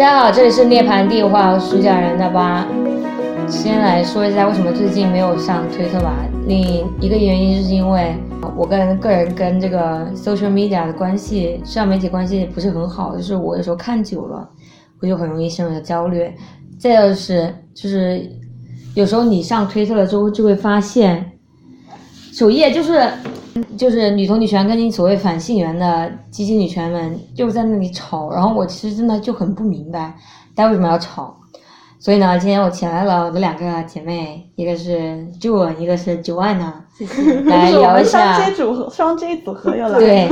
大家好，这里是涅槃地话书讲人的吧。先来说一下为什么最近没有上推特吧。另一个原因就是因为我跟个人跟这个 social media 的关系，社交媒体关系不是很好，就是我有时候看久了，我就很容易陷入焦虑。再就是就是有时候你上推特了之后，就会发现首页就是就是女同女权跟你所谓反性缘的激进女权们就在那里吵，然后我其实真的就很不明白大家为什么要吵。所以呢，今天我请来了我的两个姐妹，一个是 June，一个是 Joanna，来聊一下双 J 组合，双 J 组合又来了。对，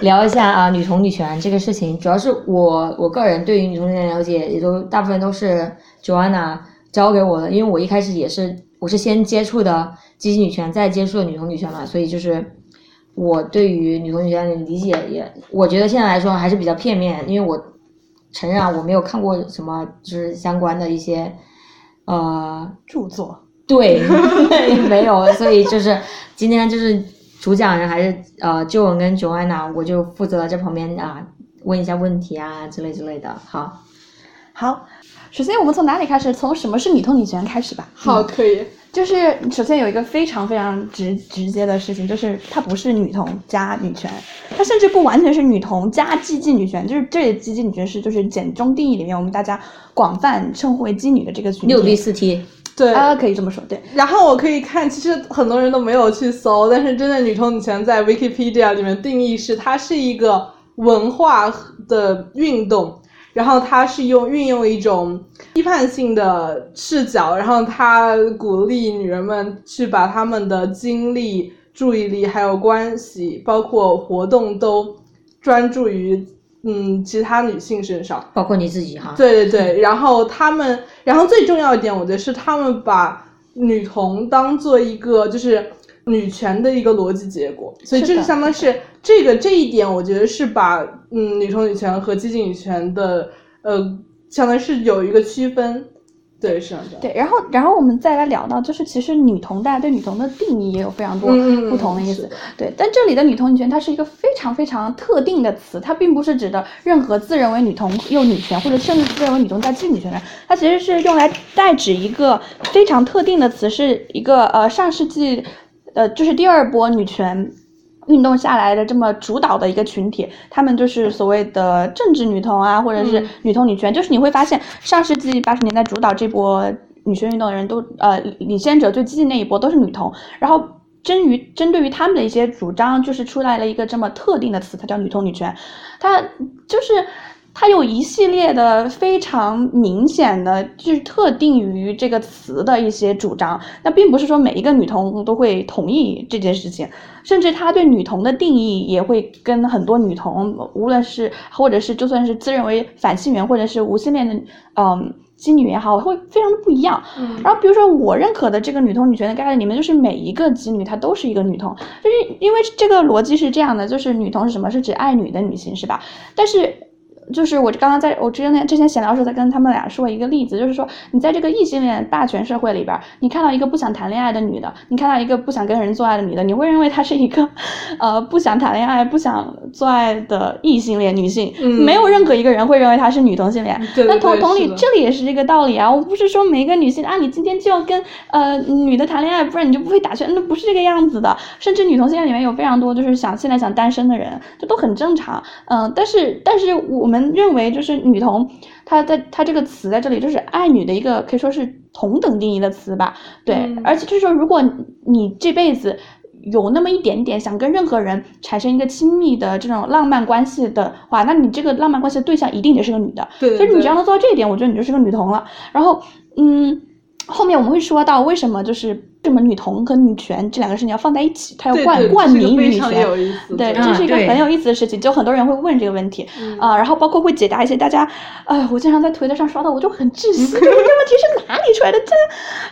聊一下啊女同女权这个事情，主要是我我个人对于女同女权了解，也都大部分都是 Joanna 教给我的，因为我一开始也是我是先接触的激进女权，再接触的女同女权嘛，所以就是我对于女同女权的理解也，我觉得现在来说还是比较片面，因为我承认啊，我没有看过什么就是相关的一些呃著作，对，没有，所以就是今天就是主讲人还是呃旧文跟九安娜，我就负责这旁边啊问一下问题啊之类之类的。好，好，首先我们从哪里开始？从什么是女同女权开始吧。好，可以。就是首先有一个非常非常直直接的事情，就是它不是女同加女权，它甚至不完全是女同加激进女权，就是这里激进女权是就是简中定义里面我们大家广泛称呼为妓女的这个群体。六 B 四 T，对，啊，可以这么说，对。然后我可以看，其实很多人都没有去搜，但是真的女同女权在 Wikipedia 里面定义是它是一个文化的运动。然后他是用运用一种批判性的视角，然后他鼓励女人们去把她们的精力、注意力还有关系，包括活动都专注于嗯其他女性身上，包括你自己哈。对对对，然后他们，然后最重要一点，我觉得是他们把女童当做一个就是女权的一个逻辑结果，所以这就相当于是。这个这一点，我觉得是把嗯女同女权和激进女权的呃，相当于是有一个区分，对，是。对，然后然后我们再来聊到，就是其实女同，大家对女同的定义也有非常多不同的意思。对，但这里的女同女权，它是一个非常非常特定的词，它并不是指的任何自认为女同又女权，或者甚至自认为女同在激进女权的，它其实是用来代指一个非常特定的词，是一个呃上世纪呃就是第二波女权。运动下来的这么主导的一个群体，他们就是所谓的政治女同啊，或者是女同女权，就是你会发现上世纪八十年代主导这波女权运动的人都呃领先者最激进那一波都是女同，然后针于针对于他们的一些主张，就是出来了一个这么特定的词，它叫女同女权，它就是。它有一系列的非常明显的，就是特定于这个词的一些主张。那并不是说每一个女同都会同意这件事情，甚至他对女同的定义也会跟很多女同，无论是或者是就算是自认为反性缘或者是无性恋的，嗯，妓女也好，会非常的不一样。然后比如说我认可的这个女同女权的概念里面，就是每一个妓女她都是一个女同，就是因为这个逻辑是这样的，就是女同是什么？是指爱女的女性，是吧？但是。就是我刚刚在我之前之前闲聊的时候，在跟他们俩说一个例子，就是说你在这个异性恋霸权社会里边，你看到一个不想谈恋爱的女的，你看到一个不想跟人做爱的女的，你会认为她是一个，呃，不想谈恋爱、不想做爱的异性恋女性，没有任何一个人会认为她是女同性恋。那同同理，这里也是这个道理啊。我不是说每一个女性啊，你今天就要跟呃女的谈恋爱，不然你就不会打拳，那不是这个样子的。甚至女同性恋里面有非常多就是想现在想单身的人，这都很正常。嗯，但是但是我们。认为就是女同，她在她这个词在这里就是爱女的一个可以说是同等定义的词吧，对，而且就是说，如果你这辈子有那么一点点想跟任何人产生一个亲密的这种浪漫关系的话，那你这个浪漫关系的对象一定得是个女的，对，就是你只要能做到这一点，我觉得你就是个女同了。然后，嗯，后面我们会说到为什么就是。这么女同和女权这两个事情要放在一起，它要冠冠名于女权，对，这是一个很有意思的事情。就很多人会问这个问题啊，然后包括会解答一些大家，哎，我经常在推特上刷到，我就很窒息，这个问题是哪里出来的？这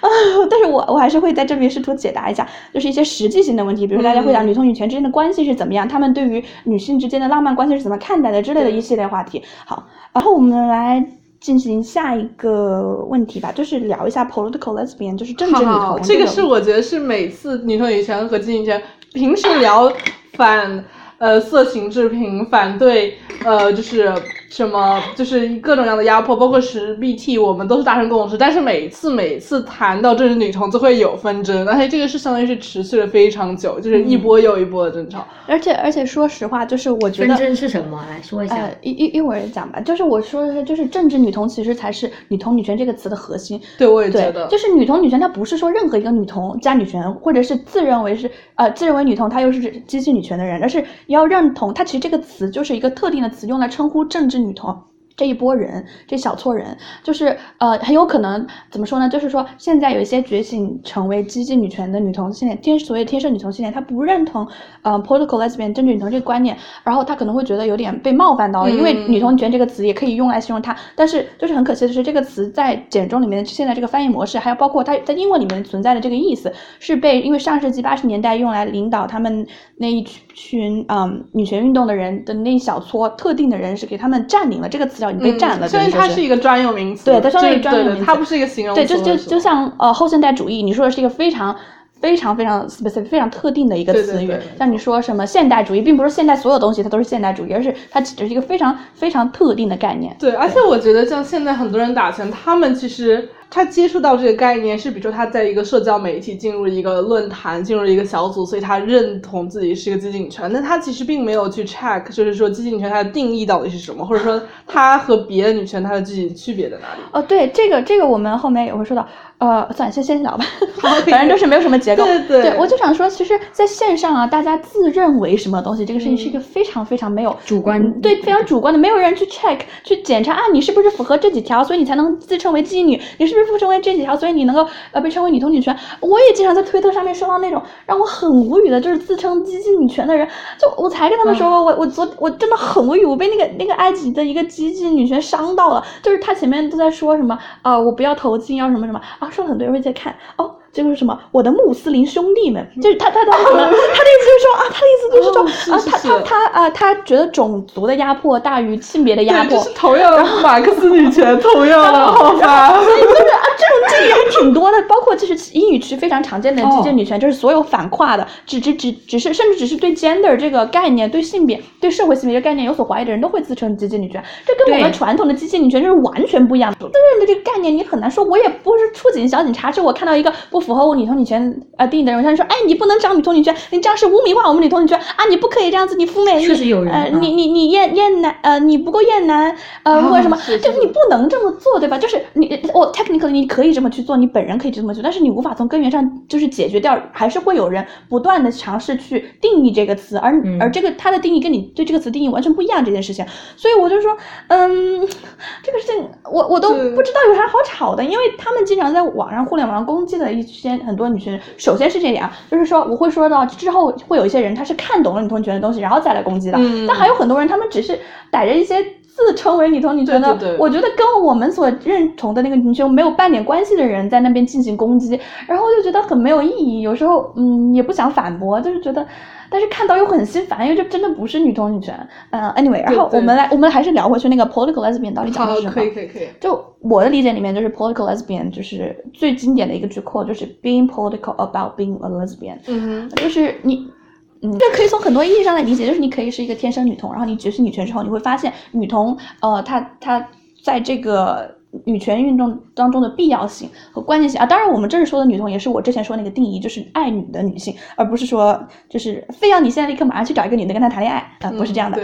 啊，但是我我还是会在这边试图解答一下，就是一些实际性的问题，比如大家会讲女同女权之间的关系是怎么样，他们对于女性之间的浪漫关系是怎么看待的之类的一系列话题。好，然后我们来。进行下一个问题吧，就是聊一下 political lesbian，就是政治女同。这个是我觉得是每次女同女权和激进女权平时聊反呃色情制品，反对呃就是什么就是各种各样的压迫，包括十 BT，我们都是达成共识。但是每次每次谈到政治女同，就会有纷争，而且这个是相当于是持续了非常久，就是一波又一波的争吵。而且而且说实话，就是我觉得纷争是什么？来说一下。呃，一一一会儿讲吧。就是我说的是，就是政治女同其实才是女同女权这个词的核心。对，我也觉得。就是女同女权，它不是说任何一个女同加女权，或者是自认为是呃自认为女同，她又是激进女权的人，而是要认同它其实这个词就是一个特定的词，用来称呼政治女同。这一波人，这小撮人，就是呃，很有可能怎么说呢？就是说，现在有一些觉醒成为激进女权的女同性恋，天所谓天生女同性恋，她不认同呃 political lesbian 政治女同这个观念，然后她可能会觉得有点被冒犯到了，因为女同女权这个词也可以用来形容她，但是就是很可惜的是，这个词在简中里面现在这个翻译模式，还有包括它在英文里面存在的这个意思，是被因为上世纪八十年代用来领导他们那一群嗯女权运动的人的那一小撮特定的人是给他们占领了这个词叫。你被占了，所以它是一个专用名词。对，它相当于专用名词，它不是一个形容词。对，就就就像呃后现代主义，你说的是一个非常非常非常 specific、非常特定的一个词语。像你说什么现代主义，并不是现代所有东西它都是现代主义，而是它只是一个非常非常特定的概念。对，而且我觉得像现在很多人打拳，他们其实。他接触到这个概念是，比如说他在一个社交媒体进入一个论坛，进入一个小组，所以他认同自己是一个激进女权。但他其实并没有去 check，就是说激进女权它的定义到底是什么，或者说它和别的女权它的具体区别在哪里？哦，对，这个这个我们后面也会说到。呃，算了，先先聊吧，反正就是没有什么结构。对对对，我就想说，其实在线上啊，大家自认为什么东西，这个事情是一个非常非常没有主观，对，非常主观的，没有人去 check 去检查啊，你是不是符合这几条，所以你才能自称为妓女？你是不是符合这几条，所以你能够呃被称为女同女权？我也经常在推特上面收到那种让我很无语的，就是自称激进女权的人。就我才跟他们说过，我我昨我真的很无语，我被那个那个埃及的一个激进女权伤到了，就是他前面都在说什么啊，我不要头巾，要什么什么啊。说了很多人会在看哦，这个是什么？我的穆斯林兄弟们，就是他他他什么？他的意思就是说啊，他的意思就是说啊，他他他啊，他觉得种族的压迫大于性别的压迫，是同样的马克思女权，同样的好吧？所以就是种定义还挺多的，包括就是英语区非常常见的激进女权，就是所有反跨的，只只只只是甚至只是对 gender 这个概念、对性别、对社会性别这个概念有所怀疑的人都会自称激进女权，这跟我们传统的激进女权就是完全不一样的。自认的这个概念，你很难说，我也不是处警小警察，是我看到一个不符合我女同女权呃定义的人，他就说，哎，你不能讲女同女权，你这样是污名化我们女同女权啊，你不可以这样子，你肤美，确实有人，呃，你你你厌厌男，呃，你不够厌男，呃，或者什么，就是你不能这么做，对吧？就是你我 technically 你可以这么去做，你本人可以这么做，但是你无法从根源上就是解决掉，还是会有人不断的尝试去定义这个词，而而这个它的定义跟你对这个词定义完全不一样这件事情，所以我就说，嗯，这个事情我我都不知道有啥好吵的，因为他们经常在网上互联网上攻击的一些很多女生，首先是这点，就是说我会说到之后会有一些人他是看懂了女同女权的东西，然后再来攻击的，但还有很多人他们只是逮着一些。自称为女同女权的，我觉得跟我们所认同的那个女权没有半点关系的人在那边进行攻击，然后就觉得很没有意义。有时候，嗯，也不想反驳，就是觉得，但是看到又很心烦，因为这真的不是女同女权。嗯，anyway，然后我们来，我们还是聊回去那个 political lesbian 到底讲的是什么？可以可以可以。就我的理解里面，就是 political lesbian 就是最经典的一个句括，就是 being political about being a lesbian。嗯哼，就是你。嗯，这可以从很多意义上来理解，就是你可以是一个天生女同，然后你觉醒女权之后，你会发现女同，呃，她她在这个。女权运动当中的必要性和关键性。啊，当然我们这儿说的女同也是我之前说那个定义，就是爱女的女性，而不是说就是非要你现在立刻马上去找一个女的跟她谈恋爱啊，不是这样的，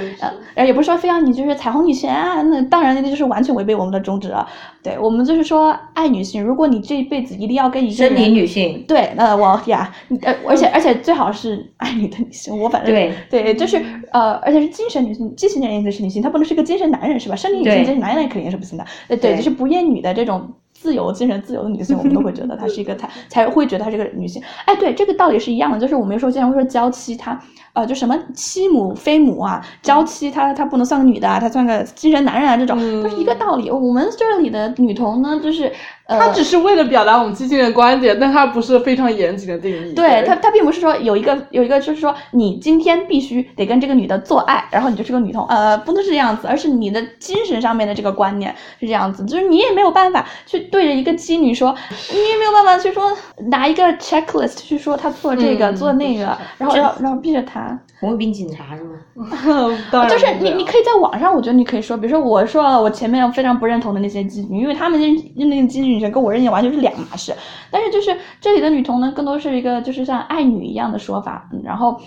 呃，也不是说非要你就是彩虹女权啊，那当然那就是完全违背我们的宗旨了。对我们就是说爱女性，如果你这一辈子一定要跟一个生理女性，对，那我呀，呃，而且而且最好是爱你的女性，我反正对对，就是呃，而且是精神女性，激情人的是女性，她不能是个精神男人是吧？生理女性、精神男人肯定是不行的，呃，对，就是。不厌女的这种自由、精神自由的女性，我们都会觉得她是一个 才才会觉得她是个女性。哎，对，这个道理是一样的，就是我们有时候经常会说娇妻，她呃，就什么妻母非母啊，娇妻她她不能算个女的，她算个精神男人啊，这种都是一个道理。我们这里的女童呢，就是。他只是为了表达我们激进的观点，但他不是非常严谨的定义。对他，他并不是说有一个有一个，就是说你今天必须得跟这个女的做爱，然后你就是个女同，呃，不能是这样子，而是你的精神上面的这个观念是这样子，就是你也没有办法去对着一个妓女说，你也没有办法去说拿一个 checklist 去说他做这个、做那个，然后然后然后逼着他。红卫兵警察是吗？就是你，你可以在网上，我觉得你可以说，比如说我说了我前面非常不认同的那些妓女，因为他们那那个妓女跟我认定完全是两码事。但是就是这里的女童呢，更多是一个就是像爱女一样的说法，然后。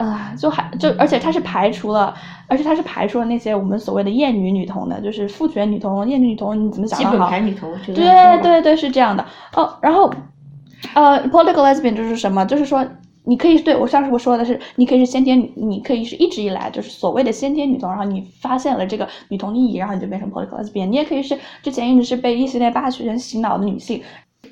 呃，就还就，而且他是排除了，而且他是排除了那些我们所谓的厌女女童的，就是父权女童、厌女女童，你怎么想的？基本盘女童，对对对，是这样的。哦，然后，呃，political lesbian 就是什么？就是说，你可以对我上次我说的是，你可以是先天，你可以是一直以来就是所谓的先天女同，然后你发现了这个女同意义，然后你就变成 political lesbian。你也可以是之前一直是被异性恋霸权洗脑的女性。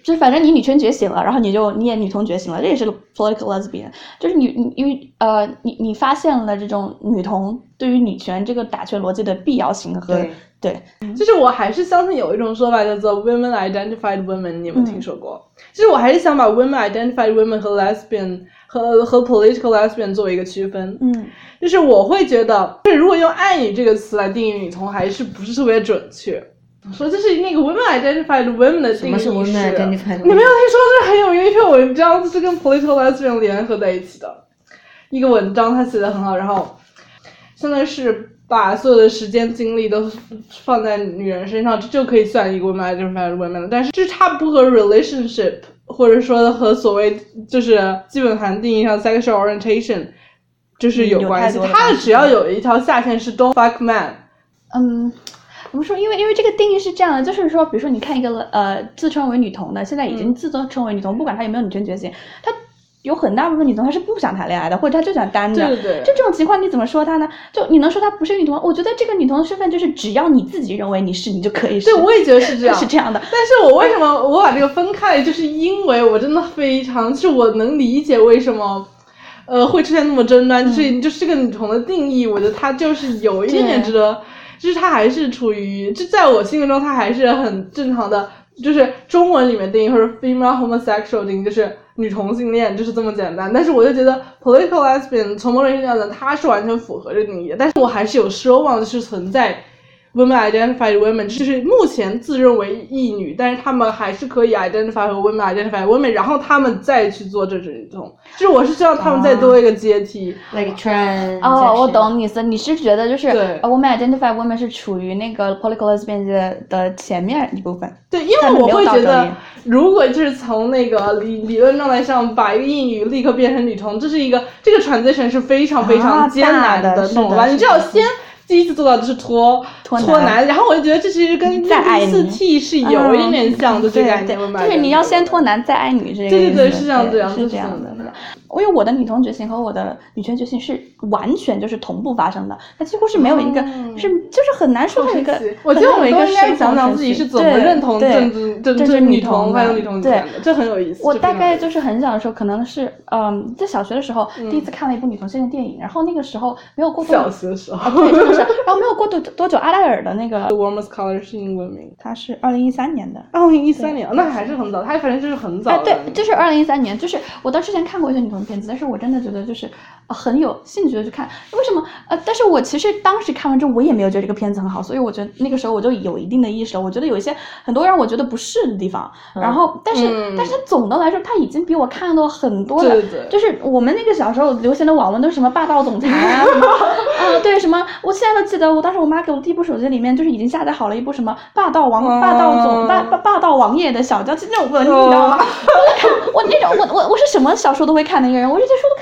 就是反正你女权觉醒了，然后你就你也女同觉醒了，这也是个 political lesbian。就是你你因为呃你你发现了这种女同对于女权这个打拳逻辑的必要性和对，就是我还是相信有一种说法叫做 women identified women，你有没有听说过？就是我还是想把 women identified women 和 lesbian 和和 political lesbian 作为一个区分。嗯，就是我会觉得，就是如果用爱女这个词来定义女同，还是不是特别准确。说这是那个 women identified women 的定义是，你没有听说这很有名一篇文章是跟 political lesbian 联合在一起的。一个文章，它写的很好，然后现在是把所有的时间精力都放在女人身上，这就可以算一个 women identified women 了。但是就是它不和 relationship 或者说和所谓就是基本盘定义上 sexual orientation 就是有关系，它只要有一条下限是 don't fuck man，嗯。怎么说？因为因为这个定义是这样的，就是说，比如说，你看一个呃自称为女同的，现在已经自尊称为女同，不管她有没有女权觉醒，她有很大部分女同她是不想谈恋爱的，或者她就想单着。对对。就这种情况，你怎么说她呢？就你能说她不是女同？我觉得这个女同的身份就是只要你自己认为你是，你就可以是。对，我也觉得是这样。是这样的。但是我为什么我把这个分开？就是因为我真的非常，就是我能理解为什么，呃，会出现那么争端，就是就是这个女同的定义，我觉得她就是有一点点值得。就是她还是处于，就在我心目中，她还是很正常的，就是中文里面定义或者 female homosexual 定义，就是女同性恋，就是这么简单。但是我就觉得 political lesbian 从某种意义上讲，它是完全符合这个定义。但是我还是有奢望的是存在。Women identified women 就是目前自认为异女，但是他们还是可以 identify 和 women identified women，然后他们再去做这种，就是我是希望他们再多一个阶梯，like trans。哦，我懂你意思，你是觉得就是 women identified women 是处于那个 political lesbian 的前面一部分。对，因为我会觉得，如果就是从那个理理论状态上把一个异女立刻变成女同，这是一个这个 transition 是非常非常艰难的，懂吧？你只要先。第一次做到的是脱脱男，然后我就觉得这其实跟四 T 是有一点像的这个概念，就是你要先脱男再爱女这个。对对对，是这样子，是这样的。因为我的女同觉醒和我的女权觉醒是完全就是同步发生的，它几乎是没有一个是就是很难说一个。我觉得我们应该想想自己是怎么认同政治政治女同还有女同对，这很有意思。我大概就是很想说，可能是嗯，在小学的时候第一次看了一部女同性的电影，然后那个时候没有过多。小学的时候。对，就是，然后没有过多多久，阿黛尔的那个。The warmest color 是英文名。它是二零一三年的。二零一三年，那还是很早，它反正就是很早。哎，对，就是二零一三年，就是我到之前看过一些女同片子，但是我真的。觉得就是很有兴趣的去看，为什么？呃，但是我其实当时看完之后，我也没有觉得这个片子很好，所以我觉得那个时候我就有一定的意识了。我觉得有一些很多让我觉得不适的地方，然后，但是，但是总的来说，他已经比我看到很多的，就是我们那个小时候流行的网文都是什么霸道总裁啊，啊，对，什么，我现在都记得，我当时我妈给我第一部手机里面就是已经下载好了一部什么霸道王霸道总霸霸霸道王爷的小娇妻那种文，你知道吗？我看我那种我我我是什么小说都会看的一个人，我这些书都看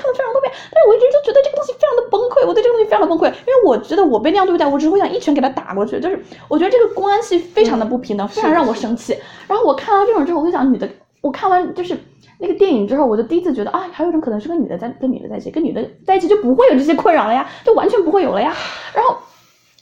非常的崩溃，因为我觉得我被那样对待，我只会想一拳给他打过去，就是我觉得这个关系非常的不平等，非常让我生气。然后我看到这种之后，我就想女的，我看完就是那个电影之后，我就第一次觉得啊，还有一种可能是跟女的在跟女的在一起，跟女的在一起就不会有这些困扰了呀，就完全不会有了呀。然后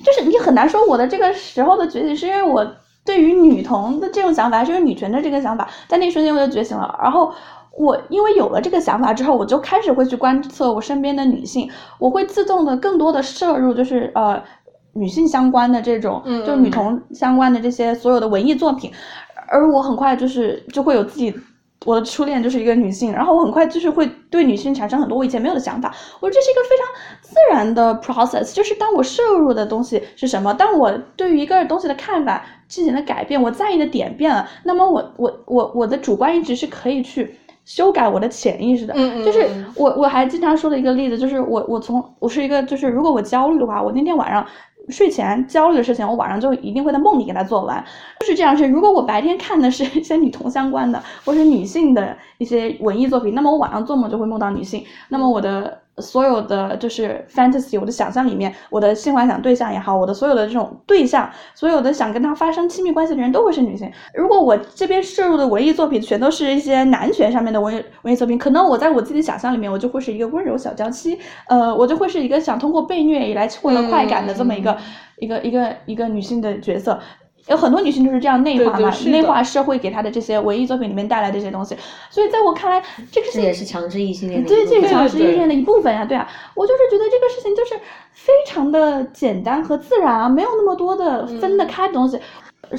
就是你很难说我的这个时候的觉醒是因为我对于女同的这种想法，还是因为女权的这个想法，在那一瞬间我就觉醒了，然后。我因为有了这个想法之后，我就开始会去观测我身边的女性，我会自动的更多的摄入，就是呃女性相关的这种，就女同相关的这些所有的文艺作品，而我很快就是就会有自己我的初恋就是一个女性，然后我很快就是会对女性产生很多我以前没有的想法。我这是一个非常自然的 process，就是当我摄入的东西是什么，当我对于一个东西的看法进行了改变，我在意的点变了，那么我我我我的主观一直是可以去修改我的潜意识的。嗯嗯就是嗯我我还经常说的一个例子，就是我我从我是一个就是如果我焦虑的话，我那天晚上。睡前焦虑的事情，我晚上就一定会在梦里给它做完，就是这样是。如果我白天看的是一些女同相关的或是女性的一些文艺作品，那么我晚上做梦就会梦到女性，那么我的所有的就是 fantasy，我的想象里面，我的性幻想对象也好，我的所有的这种对象，所有的想跟他发生亲密关系的人都会是女性。如果我这边摄入的文艺作品全都是一些男权上面的文艺文艺作品，可能我在我自己想象里面，我就会是一个温柔小娇妻，呃，我就会是一个想通过被虐以来获得快感的这么一个、一个一个一个女性的角色。有很多女性就是这样内化嘛，对对内化社会给她的这些文艺作品里面带来的这些东西，所以在我看来，这个这是也是强制异性恋的对，这个强制异性恋的一部分呀、对啊，我就是觉得这个事情就是非常的简单和自然啊，没有那么多的分得开的东西。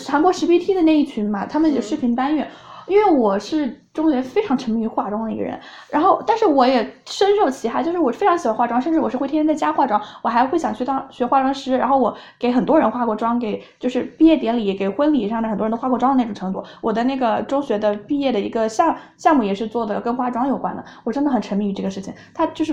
韩国十 PT 的那一群嘛，他们有视频搬运，因为我是中学非常沉迷于化妆的一个人，然后但是我也深受其害，就是我非常喜欢化妆，甚至我是会天天在家化妆，我还会想去当学化妆师，然后我给很多人化过妆，给就是毕业典礼、给婚礼上的很多人都化过妆的那种程度。我的那个中学的毕业的一个项项目也是做的跟化妆有关的，我真的很沉迷于这个事情。他就是，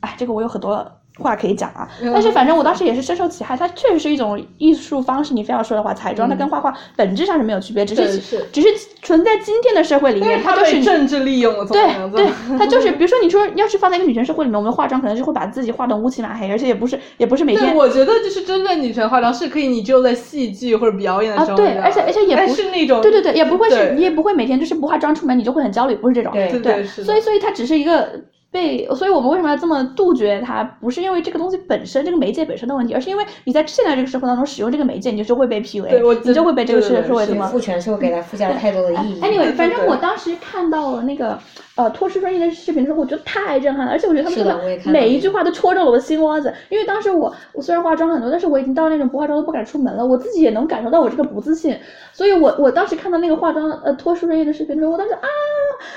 哎，这个我有很多。话可以讲啊，但是反正我当时也是深受其害，它确实是一种艺术方式。你非要说的话，彩妆它跟画画本质上是没有区别，只是是。只是存在今天的社会里面，它就是政治利用了，对对，它就是，比如说你说要是放在一个女权社会里面，我们化妆可能就会把自己化得乌漆嘛黑，而且也不是也不是每，天我觉得就是真正女权化妆是可以，你只有在戏剧或者表演的时候啊对而且而且也不是那种对对对，也不会是你也不会每天就是不化妆出门，你就会很焦虑，不是这种。对对对，所以所以它只是一个被，所以我们为什么要这么杜绝它？不是因为这个东西本身这个媒介本身的问题，而是因为你在现在这个社会当中使用这个媒介，你就会被 PUA，对我你就会被这个对对社社会怎么父权社会给它附加了太多的意义。Anyway，反正我当时看到了那个呃脱书专业的视频的时候，我觉得太震撼了，而且我觉得他们真是的我也看每一句话都戳中了我的心窝子。因为当时我我虽然化妆很多，但是我已经到那种不化妆都不敢出门了，我自己也能感受到我这个不自信。所以我我当时看到那个化妆呃脱书专业的视频的时候，我当时啊，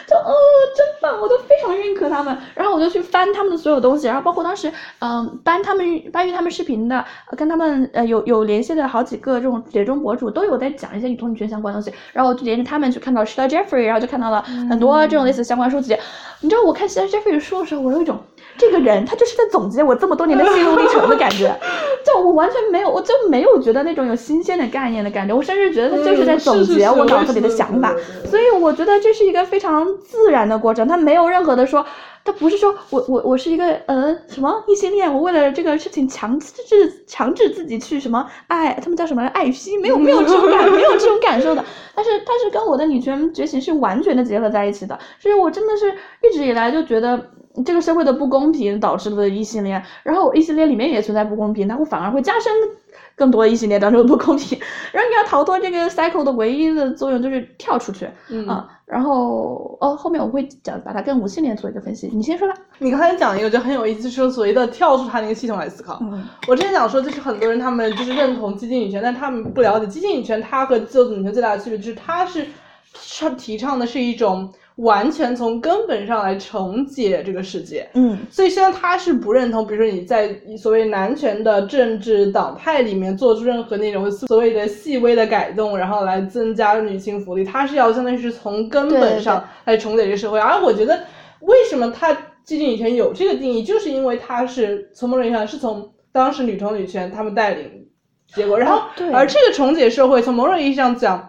就哦真棒，我都非常认可他们。然后我就去翻他们的所有东西，然后包括当时嗯、搬他们搬运他们视频的，呃跟他们呃有有联系的好几个这种帖中博主都有在讲一些女同女权相关的东西，然后我就连着他们去看到 Sheila Jeffrey，然后就看到了很多这种类似相关书籍。你知道我看 Sheila Jeffrey 的书的时候，我有一种这个人他就是在总结我这么多年的心路历程的感觉，就我完全没有，我就没有觉得那种有新鲜的概念的感觉，我甚至觉得他就是在总结我脑子里的想法所以我觉得这是一个非常自然的过程，他没有任何的说，他不是说我我我是一个呃什么异性恋，我为了这个事情强制强制自己去什么爱，他们叫什么爱惜，没有没有这种感没有这种感受的。但是但是跟我的女权觉醒是完全的结合在一起的，所以我真的是一直以来就觉得。这个社会的不公平导致了异性恋，然后异性恋里面也存在不公平，它会反而会加深更多异性恋当中的不公平。然后你要逃脱这个 cycle 的唯一的作用就是跳出去，嗯啊，然后哦，后面我会讲把它跟无性恋做一个分析，你先说吧。你刚才讲一个就很有意思，说所谓的跳出他那个系统来思考。嗯我之前想说，就是很多人他们就是认同激进女权，但他们不了解激进女权，它和自由女权最大的区别就是它是它提倡的是一种完全从根本上来重解这个世界。嗯所以，虽然他是不认同，比如说你在所谓男权的政治党派里面做出任何那种所谓的细微的改动，然后来增加女性福利，他是要相当于是从根本上来重解这个社会。而我觉得，为什么他激进女权有这个定义，就是因为他是从某种意义上是从当时女同女权他们带领结果，然后哦对而这个重解社会，从某种意义上讲。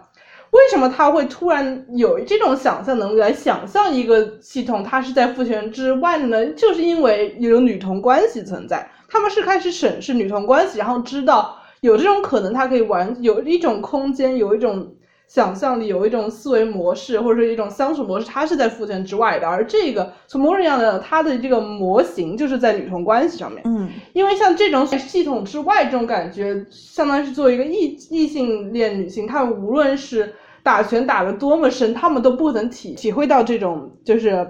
为什么他会突然有这种想象能力来想象一个系统，它是在父权之外的呢？就是因为有女同关系存在，他们是开始审视女同关系，然后知道有这种可能，它可以玩有一种空间，有一种想象力，有一种思维模式，或者说一种相处模式，它是在父权之外的。而这个从某种意义上的，它的这个模型就是在女同关系上面。嗯因为像这种系统之外这种感觉，相当于是作为一个异异性恋女性，她无论是打拳打的多么深，他们都不能体体会到这种就是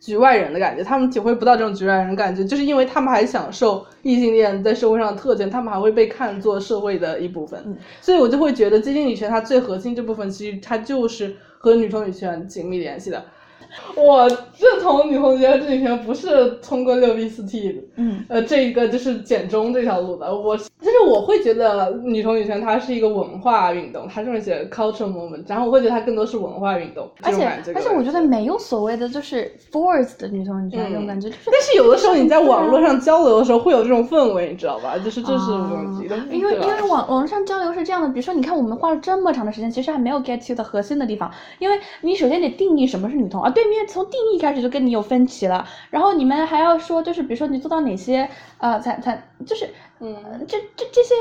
局外人的感觉，他们体会不到这种局外人的感觉，就是因为他们还享受异性恋在社会上的特权，他们还会被看作社会的一部分，所以我就会觉得接近女权它最核心这部分，其实它就是和女同女权紧密联系的。我认同女同学这几天不是通过六 B 四 T，嗯，呃，这个就是简中这条路的。我就是我会觉得女同女权它是一个文化运动，它上面写 cultural movement，然后我会觉得它更多是文化运动。而且而且我觉得没有所谓的就是 forced 的女同女权这种感觉，就是。但是有的时候你在网络上交流的时候会有这种氛围，你知道吧？就是这是问题的。因为因为网网上交流是这样的，比如说你看我们花了这么长的时间，其实还没有 get to 的核心的地方，因为你首先得定义什么是女同啊，对面从定义。开始就跟你有分歧了，然后你们还要说，就是比如说你做到哪些，呃，才才就是，嗯，这这这些。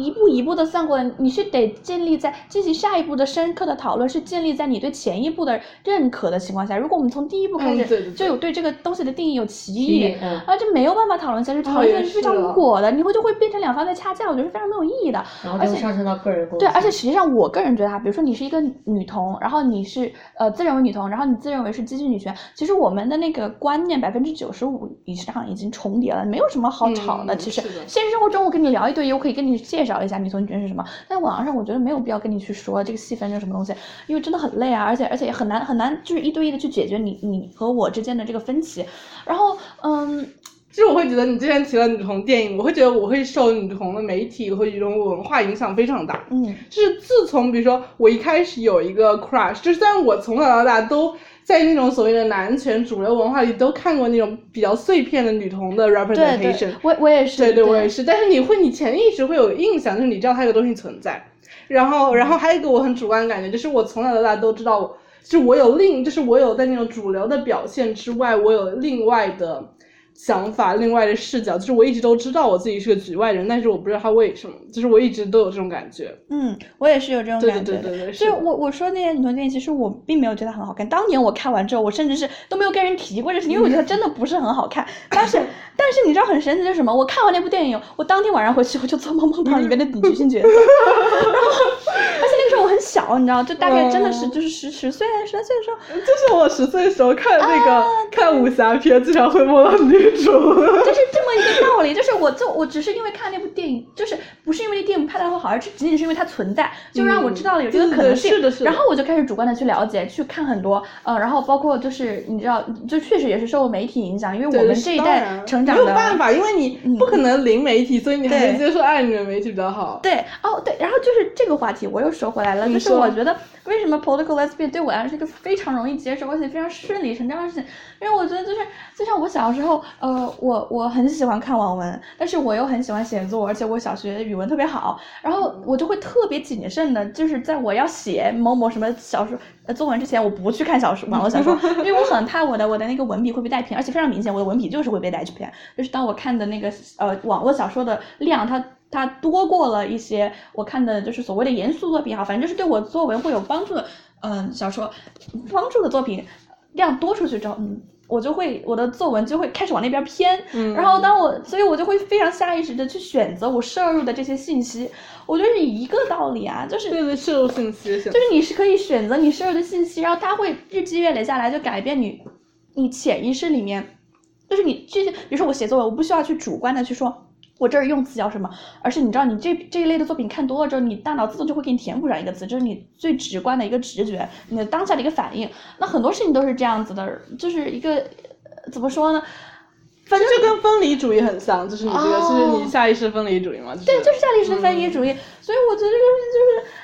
一步一步的算过来，你是得建立在进行下一步的深刻的讨论，是建立在你对前一步的认可的情况下。如果我们从第一步开始就有对这个东西的定义有歧义，啊，就没有办法讨论下去，讨论下去是非常无果的，你会就会变成两方在掐架，我觉得是非常没有意义的。然后就上升到个人对，而且实际上我个人觉得哈，比如说你是一个女同，然后你是呃自认为女同，然后你自认为是激进女权，其实我们的那个观念百分之九十五以上已经重叠了，没有什么好吵的。其实现实生活中我跟你聊一堆，我可以跟你介绍一下女同女权。是什么？在网上，我觉得没有必要跟你去说这个细分是什么东西，因为真的很累啊，而且而且也很难很难，就是一对一的去解决你你和我之间的这个分歧。然后，嗯，其实我会觉得你之前提了女同电影，我会觉得我会受女同的媒体和一种文化影响非常大。嗯，就是自从比如说我一开始有一个 crush，就是虽然我从小到大都。在那种所谓的男权主流文化里，都看过那种比较碎片的女童的 representation。我我也是。对对，我也是。但是你会，你潜意识会有印象，就是你知道它有个东西存在。然后，然后还有一个我很主观的感觉，就是我从小到大都知道，就是我有另，就是我有在那种主流的表现之外，我有另外的。想法，另外的视角，就是我一直都知道我自己是个局外人，但是我不知道他为什么，就是我一直都有这种感觉。嗯，我也是有这种感觉。对对对对，所以我我说那些女同电影，其实我并没有觉得很好看。当年我看完之后，我甚至是都没有跟人提过这事，因为我觉得真的不是很好看。但是但是你知道很神奇的是什么？我看完那部电影，我当天晚上回去我就做梦梦到里面的女性角色，然 后而且那个时候我很小，你知道，就大概真的是就是十十岁十来岁的时候，就是我十岁的时候看那个看武侠片，经常会梦到女。就是这么一个道理，就是 我就我只是因为看那部电影，就是不是因为那电影拍的好，而是仅仅是因为它存在，就让我知道了有这个可能性。是的，是的。然后我就开始主观的去了解，去看很多，呃，然后包括就是你知道，就确实也是受媒体影响，因为我们这一代成长的没有办法，因为你不可能零媒体，所以你还是接受爱你的媒体比较好。对，哦对，然后就是这个话题我又说回来了，就是我觉得为什么 political lesbian 对我来说是一个非常容易接受而且非常顺理成章的事情，因为我觉得就是就像我小时候，呃，我我。很喜欢看网文，但是我又很喜欢写作，而且我小学语文特别好，然后我就会特别谨慎的，就是在我要写某某什么小说呃作文之前，我不去看小说网络小说，因为我很怕我的我的那个文笔会被带偏，而且非常明显，我的文笔就是会被带偏，就是当我看的那个呃网络小说的量，它它多过了一些我看的就是所谓的严肃作品哈，反正就是对我作文会有帮助的嗯小说，帮助的作品量多出去之后，嗯。我就会我的作文就会开始往那边偏，然后当我，所以我就会非常下意识的去选择我摄入的这些信息。我觉得是一个道理啊，就是对对摄入信息，就是你是可以选择你摄入的信息，然后它会日积月累下来，就改变你你潜意识里面，就是你这些，比如说我写作文，我不需要去主观的去说。我这儿用词叫什么？而是你知道，你这这一类的作品看多了之后，你大脑自动就会给你填补上一个词，就是你最直观的一个直觉，你的当下的一个反应。那很多事情都是这样子的，就是一个怎么说呢？反正就跟分离主义很像，就是你这个，就是你下意识分离主义嘛？对，就是下意识分离主义。所以我觉得这个东西就是。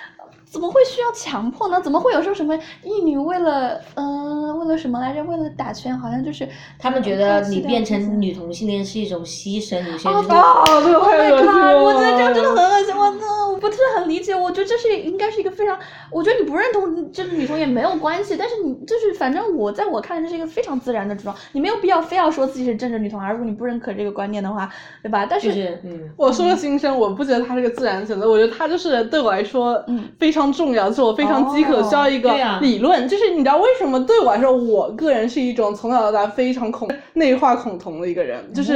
怎么会需要强迫呢？怎么会有说什么一女为了嗯为了什么来着？为了打拳，好像就是他们觉得你变成女同性恋是一种牺牲，有些人就啊，这个太恶心了！我觉得这样真的很恶心，我操！我不是很理解，我觉得这是应该是一个非常，我觉得你不认同这个女同也没有关系，但是你就是反正我在我看来这是一个非常自然的主张，你没有必要非要说自己是政治女同而。如果你不认可这个观念的话，对吧？但是嗯，我说了心声，我不觉得他是个自然选择，我觉得他就是对我来说嗯非常。重要就是我非常饥渴，需要一个理论。就是你知道为什么对我来说，我个人是一种从小到大非常恐内化恐同的一个人。就是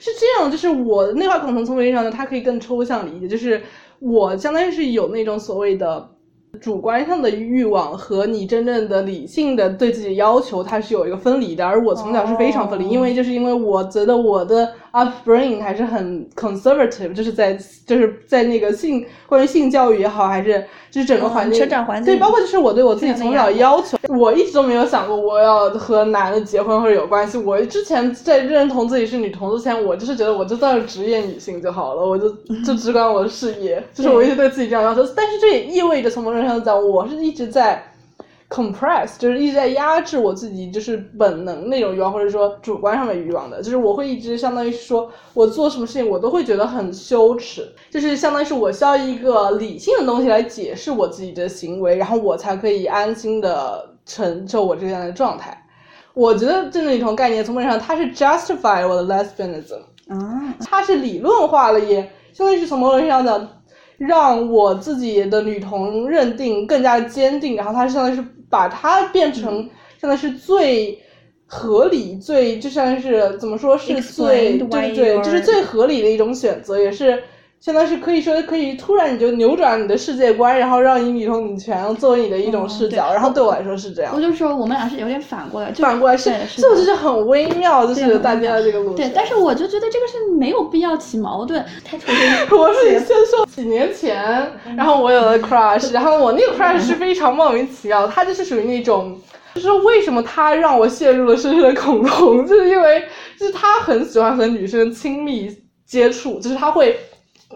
是这样，就是我内化恐同从意义上呢，它可以更抽象理解。就是我相当于是有那种所谓的主观上的欲望和你真正的理性的对自己的要求，它是有一个分离的。而我从小是非常分离，因为就是因为我觉得我的 upbringing 还是很 conservative，就是在就是在那个性关于性教育也好，还是就是整个环境成长环境对，包括就是我对我自己从小要求，我一直都没有想过我要和男的结婚或者有关系。我之前在认同自己是女同之前，我就是觉得我就当职业女性就好了，我就 就只管我的事业，就是我一直对自己这样要求。但是这也意味着从某种上讲，我是一直在 compress，就是一直在压制我自己就是本能那种欲望，或者说主观上的欲望的。就是我会一直相当于说我做什么事情，我都会觉得很羞耻，就是相当于是我需要一个理性的东西来解释我自己的行为，然后我才可以安心的承受我这样的状态。我觉得这女同概念从本质上它是 justify 我的 lesbianism。啊，它是理论化了，也相当于是从某种意义上的让我自己的女同认定更加坚定，然后它相当于是把它变成现在是最合理、最就像是怎么说是最对对就是最合理的一种选择，也是。相当是可以说可以突然你就扭转你的世界观，然后让你女同女权作为你的一种视角，对然后对我来说是这样我。就说我们俩是有点反过来，就反过来是这我的觉得很微妙，就是大家的这个路线。对，但是我就觉得这个是没有必要起矛盾，太抽象。我是先说几年前，然后我有了 crush，然后我那个 crush 是非常莫名其妙，他就是属于那种，就是为什么他让我陷入了深深的恐同，就是因为就是他很喜欢和女生亲密接触，就是他会。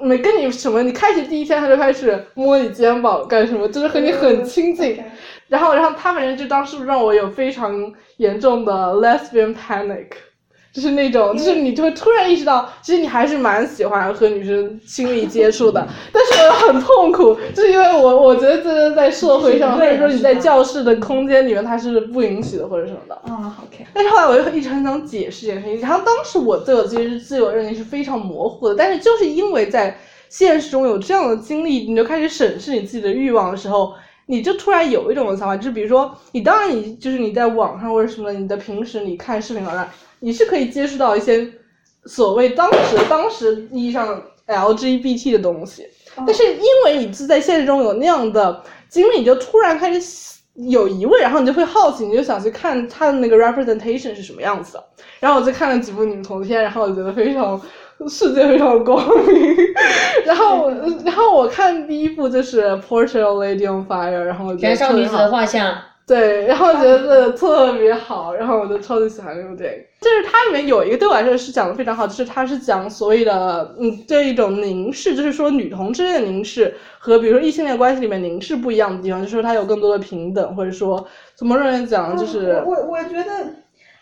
没跟你什么，你开学第一天他就开始摸你肩膀干什么，就是和你很亲近。然后，然后他反正就当时让我有非常严重的 lesbian panic，就是那种，就是你就会突然意识到，其实你还是蛮喜欢和女生亲密接触的，但是我很痛苦，就是因为我我觉得这是在社会上，或者说你在教室的空间里面，它是不允许的，或者什么的。啊，OK，但是后来我就一直很想解释这件事情，然后当时我对我自己自我认定是非常模糊的，但是就是因为在现实中有这样的经历，你就开始审视你自己的欲望的时候，你就突然有一种想法，就是比如说你当然你就是你在网上或者什么，你的平时你看视频网站，你是可以接触到一些所谓当时当时意义上 LGBT 的东西，但是因为你是在现实中有那样的经历，你就突然开始有疑问，然后你就会好奇，你就想去看他的那个 representation 是什么样子。的。然后我就看了几部女同片，然后我觉得非常世界非常光明。然后然后我看第一部就是 Portrait of Lady on Fire，然后我觉得燃烧女子的画像，对，然后我觉得特别好，然后我就超级喜欢这部电影。就是它里面有一个对我来说是讲的非常好，就是它是讲所谓的嗯这一种凝视，就是说女同之间的凝视和比如说异性恋关系里面凝视不一样的地方，就是说它有更多的平等，或者说从某种人讲就是我我我觉得，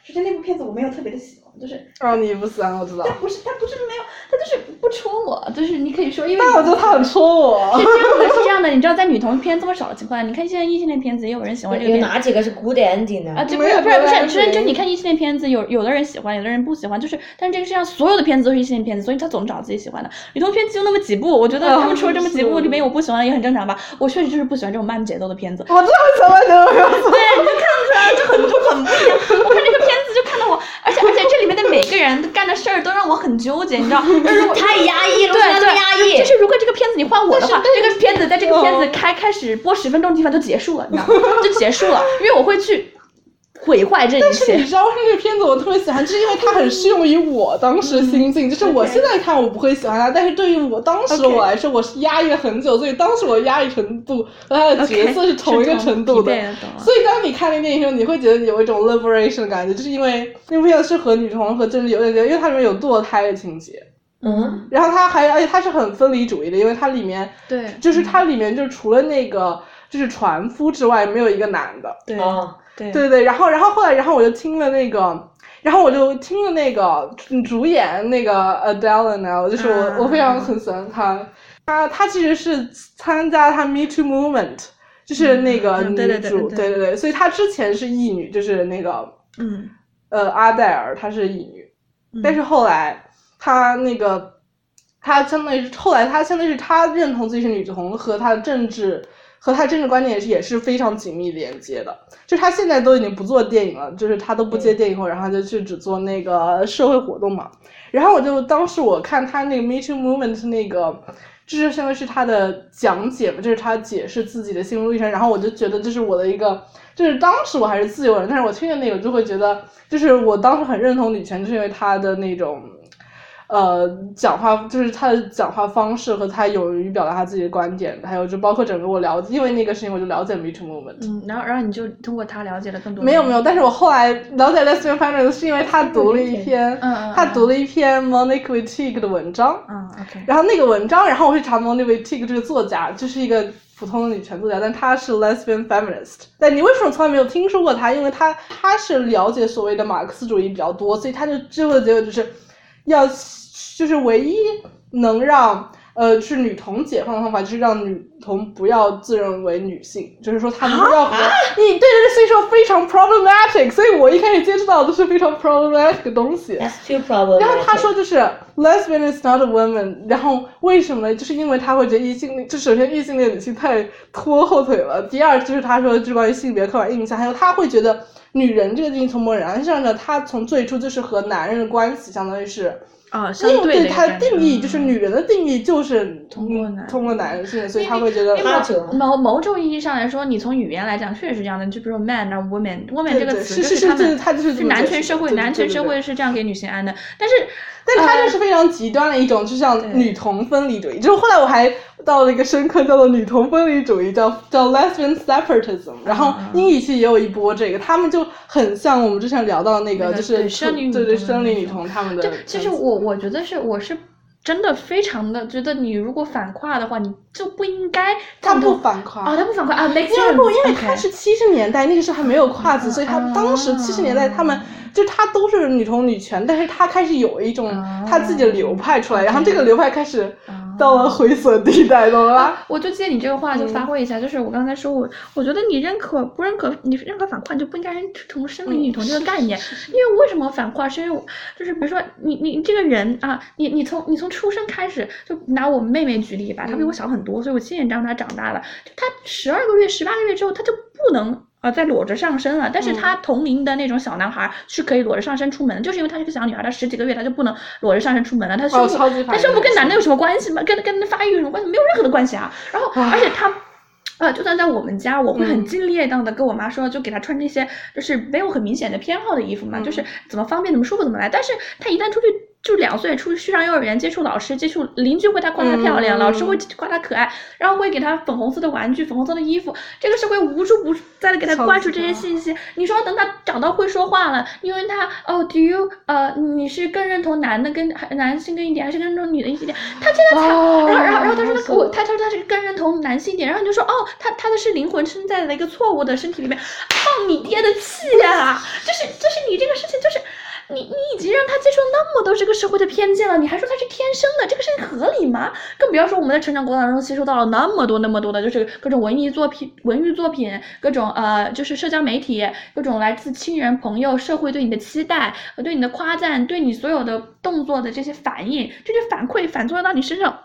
首先那部片子我没有特别的喜欢，就是啊你不喜欢我知道他，不是他不是没有，他就是不戳我，就是你可以说，因为但我觉得他很戳我。是这样的，是这样的，你知道，在女同片这么少的情况下，你看现在异性恋片子也有人喜欢这个有。哪几个是 good ending 的？啊，这不没有是不是不是，就是就你看异性恋片子，有有的人喜欢，有的人不喜欢，就是，但是这个世界上所有的片子都是异性恋片子，所以他总找自己喜欢的。女同片就那么几部，我觉得他们出了这么几部，里面有我不喜欢的也很正常吧。我确实就是不喜欢这种慢节奏的片子，我真的很喜欢这个片子。对，你就看得出来，就很就很不一样。我看这个片子就看到我，每个人干的事儿都让我很纠结，你知道？就是如果太压抑了，对为什么那么对，压抑？就是如果这个片子你换我的话，这个片子在这个片子嗯开开始播十分钟的地方就结束了，你知道吗？就结束了，因为我会去毁坏这一切但是你。知道，这个片子我特别喜欢，就是因为它很适用于我当时的心境。就是我现在看我不会喜欢它，但是对于我当时我来说，我是压抑了很久，所以当时我压抑程度和他的角色是同一个程度的。所以当你看那个电影的时候，你会觉得有一种 liberation 的感觉，就是因为那部片子是和女同和政治有点，因为它里面有堕胎的情节，嗯，然后它还而且它是很分离主义的，因为它里面对就是它里面就除了那个就是船夫之外，没有一个男的。对哦，对。对对，然后然后后来，然后我就听了那个，然后我就听了那个嗯主演那个 Adele 呢，就是我、嗯。我非常很喜欢她，她她其实是参加她 Me Too Movement，就是那个女主，嗯对对对对对对所以她之前是异女，就是那个嗯，呃阿黛尔，她是异女，嗯。但是后来她那个她相当于是后来她相当于是她认同自己是女同和她的政治。和他政治观点也是也是非常紧密连接的，就是他现在都已经不做电影了，就是他都不接电影后，然后就去只做那个社会活动嘛。然后我就当时我看他那个 Me Too Movement 那个这就相当于是他的讲解嘛，就是他解释自己的心路历程。然后我就觉得这是我的一个，就是当时我还是自由人，但是我听见那个就会觉得，就是我当时很认同女权，就是因为他的那种。呃，讲话就是他的讲话方式和他勇于表达他自己的观点，还有就包括整个我了解，因为那个事情我就了解 Me Too Movement。嗯，然后然后你就通过他了解了更多。没有没有，但是我后来了解 Lesbian Feminist 是因为他读了一篇，他读了一篇 Monique Wittig 的文章。嗯，OK。然后那个文章，然后我去查 Monique Wittig 这个作家，就是一个普通的女权作家，但她是 Lesbian Feminist。但你为什么从来没有听说过她？因为她她是了解所谓的马克思主义比较多，所以她就最后的结果就是要。就是唯一能让呃是女童解放的方法，就是让女童不要自认为女性，就是说她们要和你对对对，所以说非常 problematic。所以我一开始接触到的都是非常 problematic 的东西。That's too problematic。然后他说就是 lesbian is not a woman。然后为什么呢？就是因为他会觉得异性恋，就首先异性恋女性太拖后腿了。第二就是他说就是关于性别刻板印象，还有他会觉得女人这个定义从某种意义上呢，他从最初就是和男人的关系相当于是。啊，相对他的定义就是女人的定义就是通过男通过男性，所以他会觉得某某种意义上来说，你从语言来讲确实是这样的，就比如说 man 啊 woman，woman 这个词是他们是男权社会，男权社会是这样给女性安的，但是。但他这是非常极端的一种，就像女同分离主义。就是后来我还到了一个深刻叫做女同分离主义，叫叫 lesbian separatism。然后英语系也有一波这个，他们就很像我们之前聊到的那个，就是对对生理女同他们的。其实我我觉得是我是真的非常的觉得，你如果反跨的话，你就不应该。他不反跨啊，他不反跨啊，因为不，因为他是七十年代那个时候还没有跨子，所以他当时七十年代他们。就她都是女同女权，但是她开始有一种她自己的流派出来，然后这个流派开始到了灰色地带，懂了吧？我就借你这个话就发挥一下，就是我刚才说，我我觉得你认可不认可，你认可反跨，你就不应该认同生理女同这个概念，因为为什么反跨？是因为就是比如说你你这个人啊，你你从你从出生开始，就拿我妹妹举例吧，她比我小很多，所以我亲眼让她长大了，她十二个月、十八个月之后，她就不能。啊，在裸着上身了，但是他同龄的那种小男孩是可以裸着上身出门，就是因为他是个小女孩，她十几个月她就不能裸着上身出门了，她胸部，她胸部跟男的有什么关系吗？跟跟发育有什么关系？没有任何的关系啊。然后，而且他，啊，就算在我们家，我会很尽力当的跟我妈说，就给她穿那些就是没有很明显的偏好的衣服嘛，就是怎么方便怎么舒服怎么来。但是她一旦出去。就两岁出去上幼儿园，接触老师，接触邻居会他夸她漂亮，老师会夸她可爱，然后会给她粉红色的玩具、粉红色的衣服。这个社会无处不在的给她灌输这些信息。你说等她长到会说话了，你问她哦，Do you 呃，你是更认同男的跟男性更一点，还是更认同女的一点？她现在才，然后然后然后她说她我，她说她是更认同男性一点，然后你就说哦，她她的是灵魂生在了一个错误的身体里面，放你爹的气呀！就是就是你这个事情就是。你你已经让他接受那么多这个社会的偏见了，你还说他是天生的，这个事情合理吗？更不要说我们在成长过程当中吸收到了那么多那么多的，就是各种文艺作品、文娱作品，各种呃，就是社交媒体，各种来自亲人、朋友、社会对你的期待和对你的夸赞，对你所有的动作的这些反应，这些反馈反作用到你身上。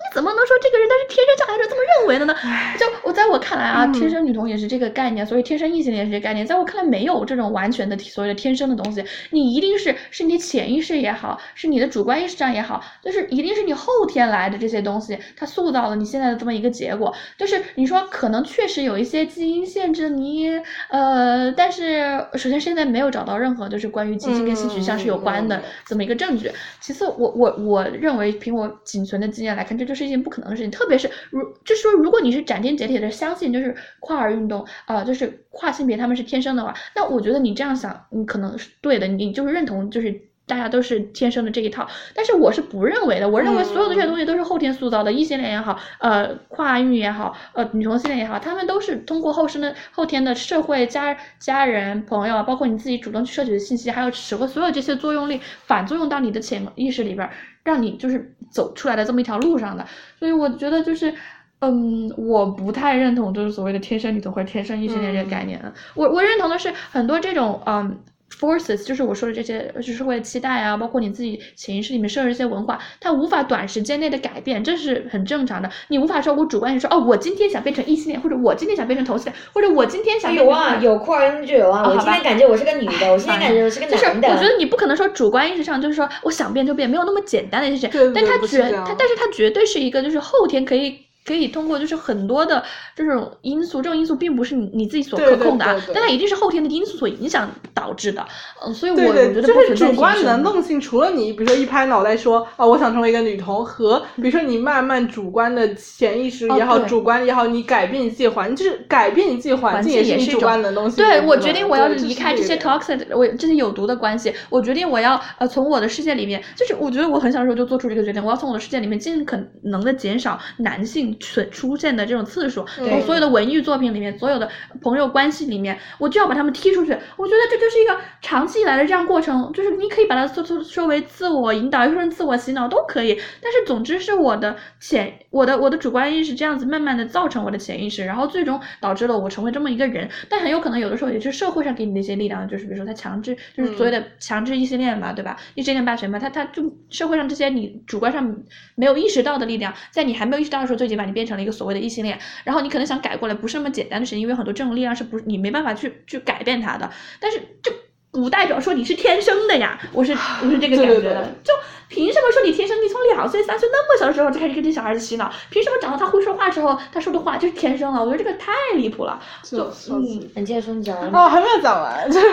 你怎么能说这个人他是天生下来就这么认为的呢？就我在我看来啊，天生女同也是这个概念，所以天生异性恋是这个概念。在我看来，没有这种完全的所谓的天生的东西，你一定是是你潜意识也好，是你的主观意识上也好，就是一定是你后天来的这些东西，它塑造了你现在的这么一个结果。就是你说可能确实有一些基因限制你，呃，但是首先现在没有找到任何就是关于基因跟性取向是有关的这么一个证据。其次，我我我认为凭我仅存的经验来看，这。就是一件不可能的事情，特别是如就是说，如果你是斩钉截铁的相信，就是跨儿运动啊，就是跨性别他们是天生的话，那我觉得你这样想，你可能是对的，你就是认同，就是大家都是天生的这一套。但是我是不认为的，我认为所有的这些东西都是后天塑造的，异性恋也好，呃，跨域也好，呃，女同性恋也好，他们都是通过后生的后天的社会、家家人、朋友，包括你自己主动去摄取的信息，还有使所有这些作用力反作用到你的潜意识里边。让你就是走出来的这么一条路上的，所以我觉得就是，嗯，我不太认同就是所谓的天生女同或者天生异性恋这个概念。我我认同的是很多这种嗯 forces，就是我说的这些，就是为了期待啊，包括你自己潜意识里面设置一些文化，它无法短时间内的改变，这是很正常的。你无法说我主观说，哦，我今天想变成异性恋，或者我今天想变成同性恋，或者我今天想有啊，有酷儿音就有啊。我今天感觉我是个女的，我今天感觉我是个男的。就是我觉得你不可能说主观意识上就是说我想变就变，没有那么简单的事情。但他绝它，但是他绝对是一个就是后天可以。可以通过就是很多的这种因素，这种因素并不是你你自己所可控的啊，但它一定是后天的因素所影响导致的。嗯，所以我觉得就是主观能动性，除了你比如说一拍脑袋说啊我想成为一个女同，和比如说你慢慢主观的潜意识也好，主观也好，你改变你自己环境，就是改变你自己环境也是你主观能动性。对我决定我要离开这些 toxic，我这些有毒的关系，我决定我要呃从我的世界里面，就是我觉得我很小的时候就做出这个决定，我要从我的世界里面尽可能的减少男性。出出现的这种次数，从所有的文艺作品里面，所有的朋友关系里面，我就要把他们踢出去。我觉得这就是一个长期以来的这样过程，就是你可以把它说说说为自我引导，又说成自我洗脑都可以。但是总之是我的潜，我的我的主观意识这样子慢慢的造成我的潜意识，然后最终导致了我成为这么一个人。但很有可能有的时候也是社会上给你的一些力量，就是比如说他强制，就是所谓的强制异性恋嘛，对吧？异性恋霸权嘛，他他就社会上这些你主观上没有意识到的力量，在你还没有意识到的时候就已经把你变成了一个所谓的异性恋，然后你可能想改过来，不是那么简单的事情，因为很多这种力量是不是你没办法去去改变它的。但是就不代表说你是天生的呀，我是 我是这个感觉的。就凭什么说你天生？你从两岁三岁那么小的时候就开始跟这小孩子洗脑，凭什么长到他会说话之后，他说的话就是天生了？我觉得这个太离谱了。就嗯，你接着说，你讲完哦，还没有讲完。就是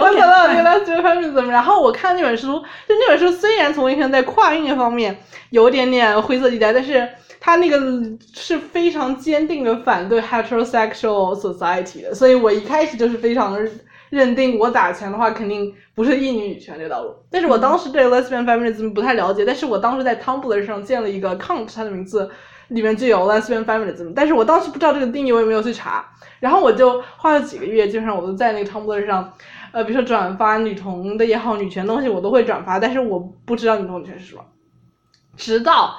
我讲到原来觉得他是怎么，然后我看那本书，就那本书虽然从一看在跨运方面有点点灰色地带，但是。他那个是非常坚定的反对 heterosexual society 的，所以我一开始就是非常认定我打拳的话肯定不是一女女权这道路。但是我当时对 lesbian feminism 不太了解，但是我当时在 Tumblr 上建了一个 account，它的名字里面就有 lesbian feminism，但是我当时不知道这个定义，我也没有去查。然后我就花了几个月，基本上我都在那个 Tumblr 上，呃，比如说转发女同的也好，女权东西我都会转发，但是我不知道女同女权是什么，直到。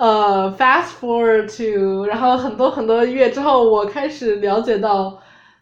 呃，fast forward to，然后很多很多月之后，我开始了解到。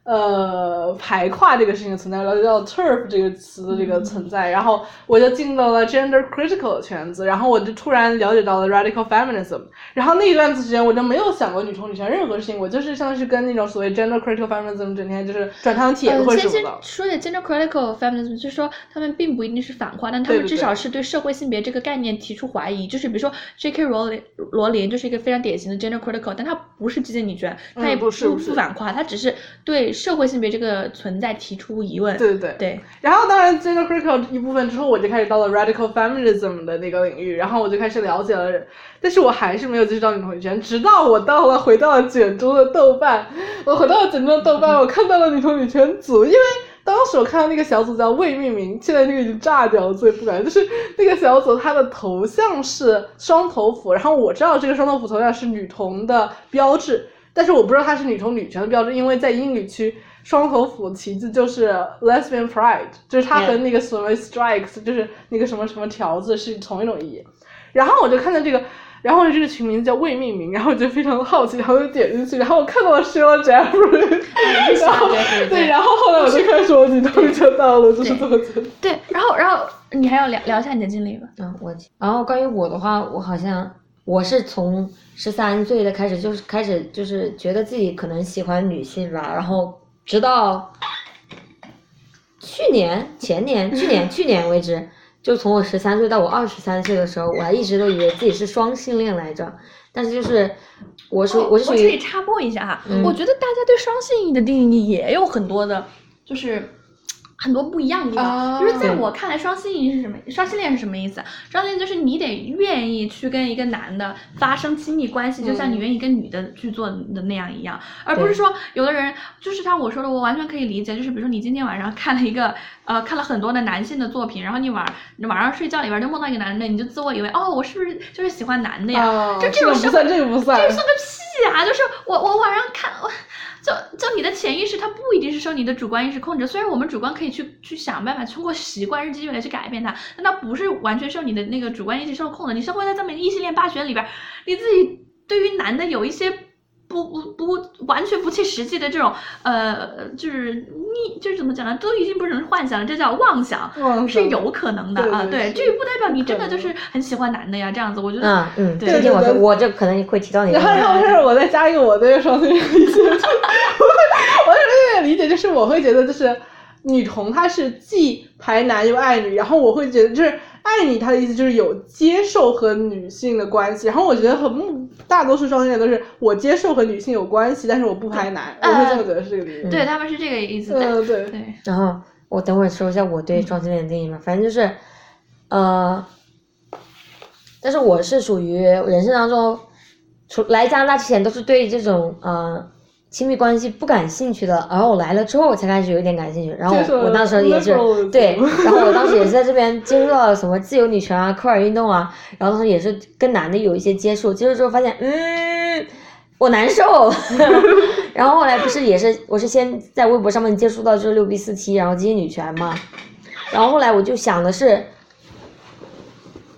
呃，排跨这个事情的存在，了解到 turf 这个词的这个存在，然后我就进到了 gender critical 的圈子，然后我就突然了解到了 radical feminism，然后那一段时间我就没有想过女同女权任何事情，我就是像是跟那种所谓 gender critical feminism 整天就是转汤帖或者什么的。说点 gender critical feminism，就是说他们并不一定是反跨，但他们至少是对社会性别这个概念提出怀疑，就是比如说 J.K. 罗琳罗琳就是一个非常典型的 gender critical，但他不是激进女权，他也不是不反跨，他只是对。社会性别这个存在提出疑问，对对对对。然后当然这个 critical 一部分之后，我就开始到了 radical feminism 的那个领域，然后我就开始了解了，但是我还是没有接触到女同女权，直到我到了回到了卷中的豆瓣，我回到了卷中的豆瓣，我看到了女同女权组，因为当时我看到那个小组叫未命名，现在那个已经炸掉了，所以不敢。就是那个小组它的头像是双头斧，然后我知道这个双头斧头像是女同的标志。但是我不知道它是女同女权的标志，因为在英语区，双头斧旗帜就是 lesbian pride，就是它和那个所谓 strikes，就是那个什么什么条子是同一种意义。然后我就看到这个，然后这个群名字叫未命名，然后我就非常的好奇，然后就点进去，然后我看到了 Sheila Jeffrey，然后对，然后后来我就开始说你终于就到了，就是这么走。对，然后然后你还要聊聊一下你的经历吗？嗯，我然后关于我的话，我好像。我是从十三岁的开始，就是开始就是觉得自己可能喜欢女性吧，然后直到去年、前年、去年、去年为止，就从我十三岁到我二十三岁的时候，我还一直都以为自己是双性恋来着，但是就是我是我是属于。我这里插播一下哈，我觉得大家对双性的定义也有很多的，就是。很多不一样的地方，就是在我看来，双性恋是什么？双性恋是什么意思？双性恋就是你得愿意去跟一个男的发生亲密关系，就像你愿意跟女的去做的那样一样，而不是说有的人就是像我说的，我完全可以理解，就是比如说你今天晚上看了一个呃看了很多的男性的作品，然后你晚你晚上睡觉里边就梦到一个男的，你就自我以为哦，我是不是就是喜欢男的呀？就这种不算，这个不算，这算个屁啊！就是我我晚上看我。就就你的潜意识，它不一定是受你的主观意识控制。虽然我们主观可以去去想办法，通过习惯、日积月累去改变它，但它不是完全受你的那个主观意识受控的。你生活在这么一个异性恋霸权里边，你自己对于男的有一些不不不完全不切实际的这种呃，就是你就是怎么讲呢？都已经不是幻想了，这叫妄想，是有可能的啊。对，这不代表你真的就是很喜欢男的呀，这样子我觉得。嗯嗯，对，听我说，我这可能会提到你。然后然后是我再加一个我对双性恋理解，我我理解就是我会觉得就是女同她是既排男又爱女，然后我会觉得就是。爱你，他的意思就是有接受和女性的关系，然后我觉得很大多数双性恋都是我接受和女性有关系，但是我不拍男，我会这么觉得是这个理解。对他们是这个意思。嗯对对。然后我等会说一下我对双性恋的定义嘛，反正就是，呃，但是我是属于人生当中，出来加拿大之前都是对这种呃。亲密关系不感兴趣的，然后我来了之后才开始有一点感兴趣。然后我当时也是对，然后我当时也是在这边接触到什么自由女权啊、科尔运动啊，然后当时也是跟男的有一些接触，接触之后发现，嗯，我难受。然后后来不是也是，我是先在微博上面接触到就是六 B 四 T，然后接近女权嘛，然后后来我就想的是。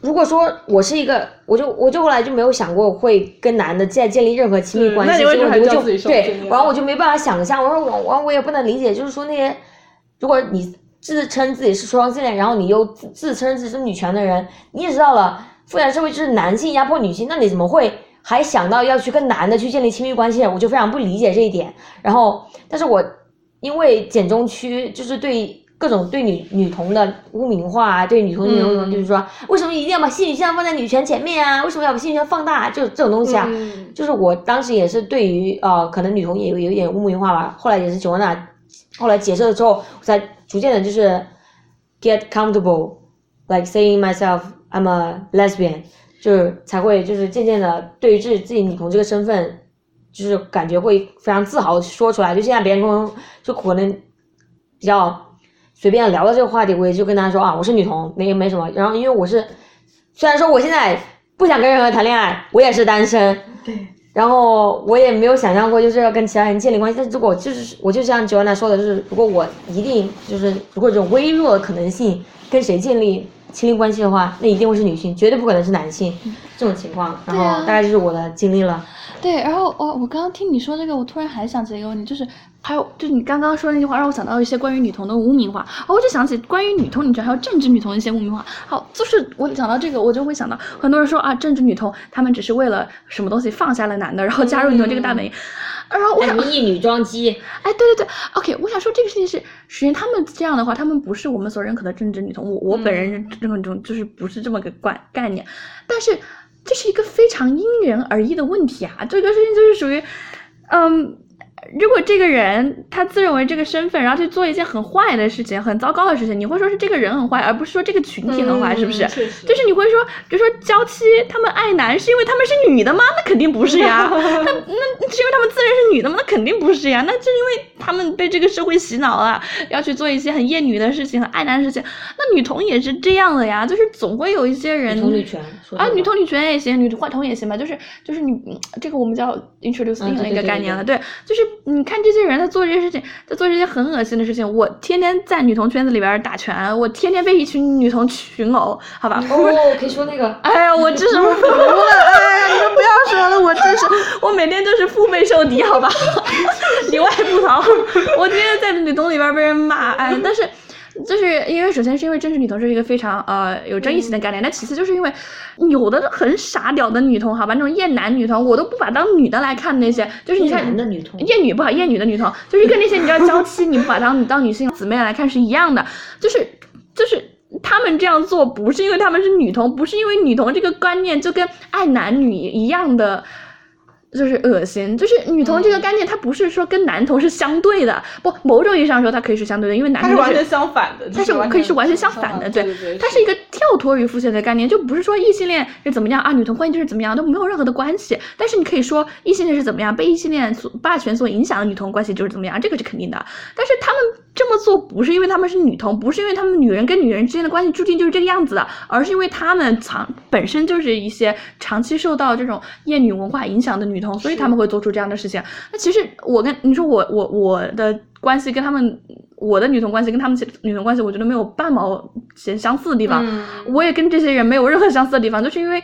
如果说我是一个，我就我就后来就没有想过会跟男的再建立任何亲密关系，我就对，然后我就没办法想象，我说我我我也不能理解，就是说那些，如果你自称自己是双性恋，然后你又自自称自己是女权的人，你也知道了，父权社会就是男性压迫女性，那你怎么会还想到要去跟男的去建立亲密关系？我就非常不理解这一点。然后，但是我因为简中区就是对。各种对女女童的污名化啊，对女童那种就是说，为什么一定要把性取向放在女权前面啊？为什么要把性取向放大？就这种东西啊，就是我当时也是对于呃，可能女童也有有一点污名化吧。后来也是九安娜，后来解释了之后，我才逐渐的就是 get comfortable，like saying myself I'm a lesbian，就是才会就是渐渐的对于自己自己女童这个身份，就是感觉会非常自豪说出来。就现在别人跟我就可能比较。随便聊到这个话题，我也就跟他说啊，我是女同，没没什么。然后因为我是，虽然说我现在不想跟任何人谈恋爱，我也是单身。对。然后我也没有想象过就是要跟其他人建立关系。但是如果就是我就像 Joanna 说的，就是如果我一定就是如果这种微弱的可能性跟谁建立亲密关系的话，那一定会是女性，绝对不可能是男性这种情况。然后大概就是我的经历了。对，然后我我刚刚听你说这个，我突然还想起一个问题，就是还有就你刚刚说那句话，让我想到一些关于女童的污名化，哦我就想起关于女童女权还有政治女童的一些污名化。好，就是我讲到这个，我就会想到很多人说啊，政治女童她们只是为了什么东西放下了男的，然后加入女童这个大本营。然后我想，一女装机。哎，对对对，OK，我想说这个事情是，实际上他们这样的话，他们不是我们所认可的政治女童。我我本人认可这种就是不是这么个概概念，但是。这是一个非常因人而异的问题啊！这个事情就是属于，嗯。如果这个人他自认为这个身份，然后去做一件很坏的事情、很糟糕的事情，你会说是这个人很坏，而不是说这个群体很坏，是不是？就是你会说，比如说娇妻他们爱男是因为他们是女的吗？那肯定不是呀。那那是因为他们自认是女的吗？那肯定不是呀。那是因为他们被这个社会洗脑了，要去做一些很厌女的事情、很爱男的事情。那女同也是这样的呀，就是总会有一些人。女权啊，女同女权也行，女同同也行吧。就是就是你这个我们叫 introduce 另一个概念了，对，就是。你看这些人，他做这些事情，他做这些很恶心的事情。我天天在女同圈子里边打拳，我天天被一群女同群殴，好吧？哦，可以说那个。哎呀，我真是服了！哎呀，你们不要说了，我真是，我每天都是腹背受敌，好吧？里外不讨，我天天在女同里边被人骂，哎，但是。就是因为首先是因为真实女同是一个非常呃有争议性的概念，那其次就是因为有的很傻屌的女同，好吧，那种厌男女同，我都不把当女的来看那些，就是你看厌女不好，厌女的女同，就是跟那些你知道娇妻，你不把当当女性姊妹来看是一样的，就是就是他们这样做不是因为他们是女同，不是因为女同这个观念就跟爱男女一样的。就是恶心，就是女同这个概念，它不是说跟男同是相对的，不，某种意义上说它可以是相对的，因为男同是完全相反的，它是可以是完全相反的，对，它是一个跳脱于父权的概念，就不是说异性恋是怎么样啊，女同关系就是怎么样，都没有任何的关系。但是你可以说异性恋是怎么样，被异性恋所霸权所影响的女同关系就是怎么样，这个是肯定的。但是他们这么做不是因为他们是女同，不是因为他们女人跟女人之间的关系注定就是这个样子的，而是因为他们长本身就是一些长期受到这种厌女文化影响的女同，所以他们会做。出这样的事情，那其实我跟你说，我我我的关系跟他们，我的女同关系跟他们女同关系，我觉得没有半毛钱相似的地方。我也跟这些人没有任何相似的地方，就是因为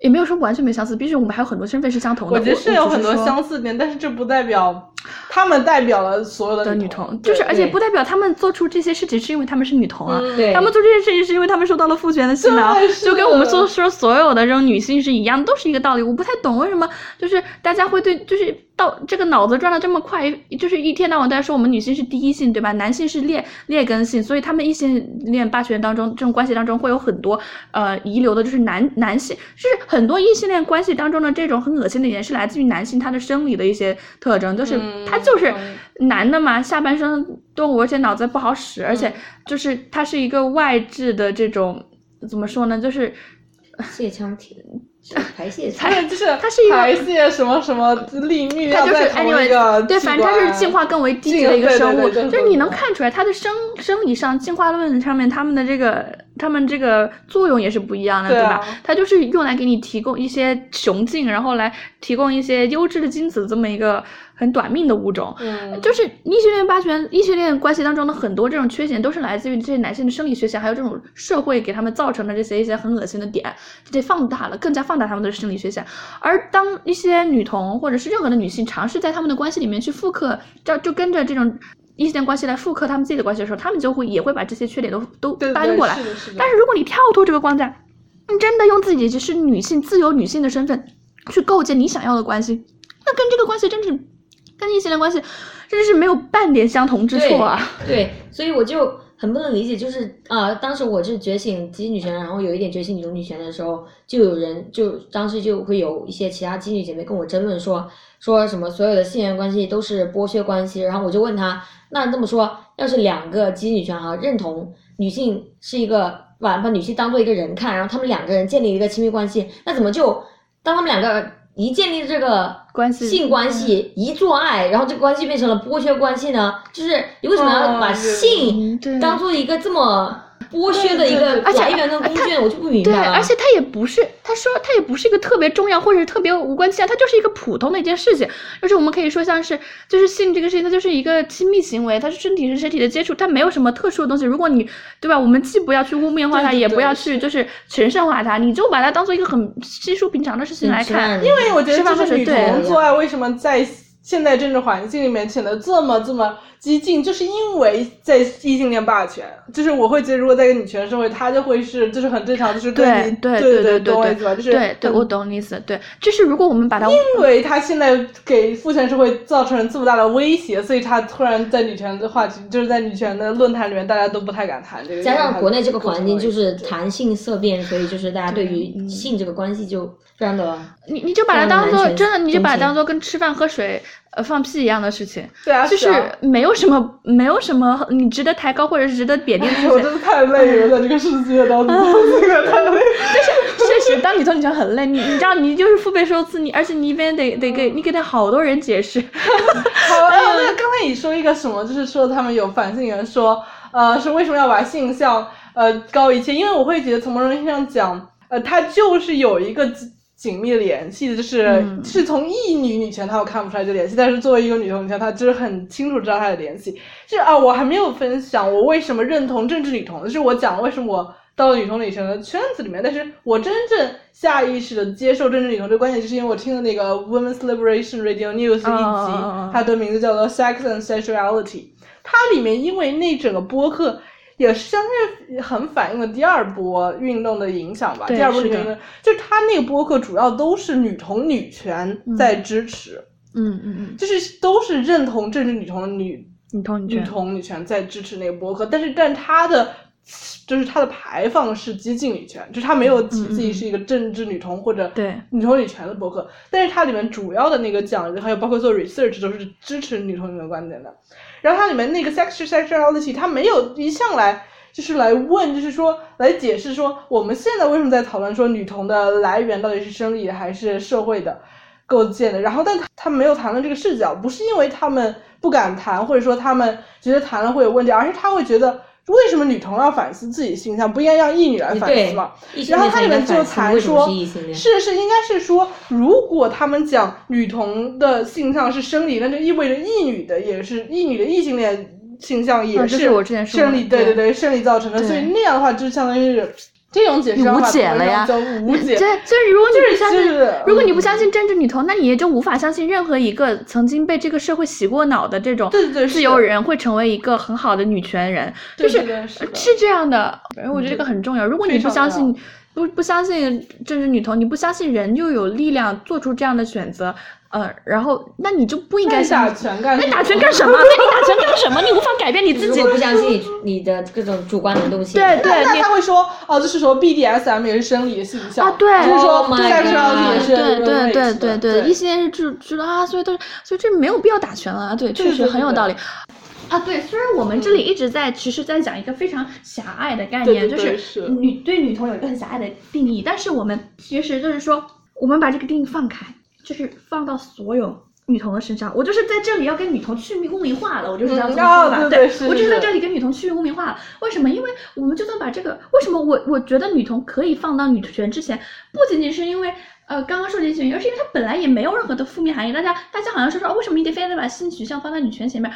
也没有说完全没相似，毕竟我们还有很多身份是相同的。我觉得是有很多相似点，但是这不代表他们代表了所有的的女童，就是而且不代表他们做出这些事情是因为他们是女童啊。他们做这些事情是因为他们受到了父权的洗脑就跟我们说说所有的这种女性是一样，都是一个道理。我不太懂为什么就是大家会对就是到这个脑子转的这么快，就是一天到晚都在说我们女性是第一性，对吧？男性是劣劣根性，所以他们异性恋霸权当中这种关系当中会有很多呃遗留的，就是男男性，就是很多异性恋关系当中的这种很恶心的一点是来自于男性他的生理的一些特征，就是嗯他就是男的嘛，下半身动物，而且脑子不好使，而且就是他是一个外置的这种怎么说呢？就是泄腔体排泄 就是它是一个排泄什么什么利泌它就是尿在同一 anyway，个对，反正它是进化更为低级的一个生物，就是你能看出来它的生生理上进化论上面它们的这个它们这个作用也是不一样的，对啊吧？它就是用来给你提供一些雄性，然后来提供一些优质的精子这么一个很短命的物种。嗯，就是异性恋霸权、异性恋关系当中的很多这种缺陷，都是来自于这些男性的生理缺陷，还有这种社会给他们造成的这些一些很恶心的点，这些放大了，更加放大他们的生理缺陷。而当一些女童或者是任何的女性尝试在他们的关系里面去复刻，就就跟着这种异性恋关系来复刻他们自己的关系的时候，他们就会也会把这些缺点都都搬过来。但是如果你跳脱这个框架，你真的用自己就是女性自由女性的身份去构建你想要的关系，那跟这个关系真是跟异性恋关系真的是没有半点相同之处啊！对，所以我就很不能理解，就是啊、当时我是觉醒基女权，然后有一点觉醒女中女权的时候，就有人就当时就会有一些其他基女姐妹跟我争论说说什么所有的性缘关系都是剥削关系，然后我就问她，那这么说，要是两个基女权哈认同女性是一个把把女性当做一个人看，然后他们两个人建立一个亲密关系，那怎么就当他们两个一建立这个关系。性关系一做爱，然后这个关系变成了剥削关系呢？就是你为什么要把性当做一个这么剥削的一个对对而且来源跟工具？我就不明对，白了。而且它也不是，他说它也不是一个特别重要或者是特别无关紧要，它就是一个普通的一件事情。就是我们可以说像是，就是性这个事情，它就是一个亲密行为，它是身体是身体的接触，它没有什么特殊的东西。如果你对吧，我们既不要去污名化它，对对也不要去就是神圣化它，你就把它当做一个很稀疏平常的事情来看。因因为我觉得就是女喝水对童做爱为什么在现代政治环境里面显得这么这么激进，就是因为在异性恋霸权，就是我会觉得如果在一个女权社会，它就会是就是很正常，就是对跟你对对对懂我意思吧？就是对对，我懂你意思。对，就是如果我们把它因为他现在给父权社会造成这么大的威胁，所以他突然在女权的话题，就是在女权的论坛里面，大家都不太敢谈这个。加上国内这个环境就是谈性色变，所以就是大家对于性这个关系就非常的你你就把它当做真的，你就把它当做跟吃饭喝水呃放屁一样的事情。对啊，就是啊没有什么，没有什么你值得抬高或者是值得贬低的事情。哎我真的太累了，在这个世界当中，这个太累了。确实，当女同女权很累，你你知道，你就是腹背受刺，你而且你一边得得给你给他好多人解释。好，哎，那个刚才你说一个什么，就是说他们有反性人说，呃，是为什么要把性向呃高一切？因为我会觉得从某种意义上讲，呃，它就是有一个紧紧密的联系的，就是、嗯是从一女女权她我看不出来这联系，但是作为一个女同女权，她就是很清楚知道她的联系。就是啊，我还没有分享我为什么认同政治女同，就是我讲了为什么我。到了女同女权的圈子里面，但是我真正下意识的接受政治女同这个观点，就是因为我听了那个 Women's Liberation Radio News 一集，它的名字叫做 Sex and Sexuality。它里面因为那整个播客也是相对很反映了第二波运动的影响吧。第二波运动，就是它那个播客主要都是女同女权在支持，嗯嗯嗯，就是都是认同政治女同的女女女同女权。同女权在支持那个播客，但是但他的。就是它的排放是激进女权，就是它没有提自己是一个政治女同或者对女同女权的博客，但是它里面主要的那个讲的，还有包括做 research 都是支持女同女权观点的。然后它里面那个 sex sexuality，它没有一向来就是来问，就是说来解释说我们现在为什么在讨论说女童的来源到底是生理还是社会的构建的。然后，但他他没有谈论这个视角，不是因为他们不敢谈，或者说他们觉得谈了会有问题，而是他会觉得。为什么女同要反思自己性向，不应该让异女来反思吗？然后它里面就谈说是。是是，应该是说，如果他们讲女同的性向是生理，那就意味着异女的也是异女的异性恋性向也是生理，对对对，生理造成的。所以那样的话，就相当于是这种解释无解了呀，无解。这 就是如果你不相信，就是如果你不相信政治女同，那你也就无法相信任何一个曾经被这个社会洗过脑的这种自由人会成为一个很好的女权人，就是是这样的。反正我觉得这个很重要。如果你不相信，不不相信政治女同，你不相信人就有力量做出这样的选择，呃，然后那你就不应该想打拳干那你打拳干什么？那你打拳干什么？你无法改变你自己如果。不相信你你的各种主观能动性，对对，他会说哦，就是说 BDSM 也是生理的性向啊对就是说 Oh 在上也是对对对对对，一些人就知道啊，所以都是，所以这没有必要打拳了啊，对，确实对对对很有道理。啊，对，虽然我们这里一直在，其实在讲一个非常狭隘的概念，对对对就是是女对女同有一个很狭隘的定义，但是我们其实就是说，我们把这个定义放开，就是放到所有女童的身上。我就是在这里要跟女童去污名化了，我就是这样嗯这么说吧。哦对我就是在这里跟女童去污名化了。为什么？因为我们就算把这个，为什么我我觉得女童可以放到女权之前，不仅仅是因为。呃，刚刚说这些原因，而是因为它本来也没有任何的负面含义。大家，大家好像说说，哦为什么你得非得把性取向放在女权前面？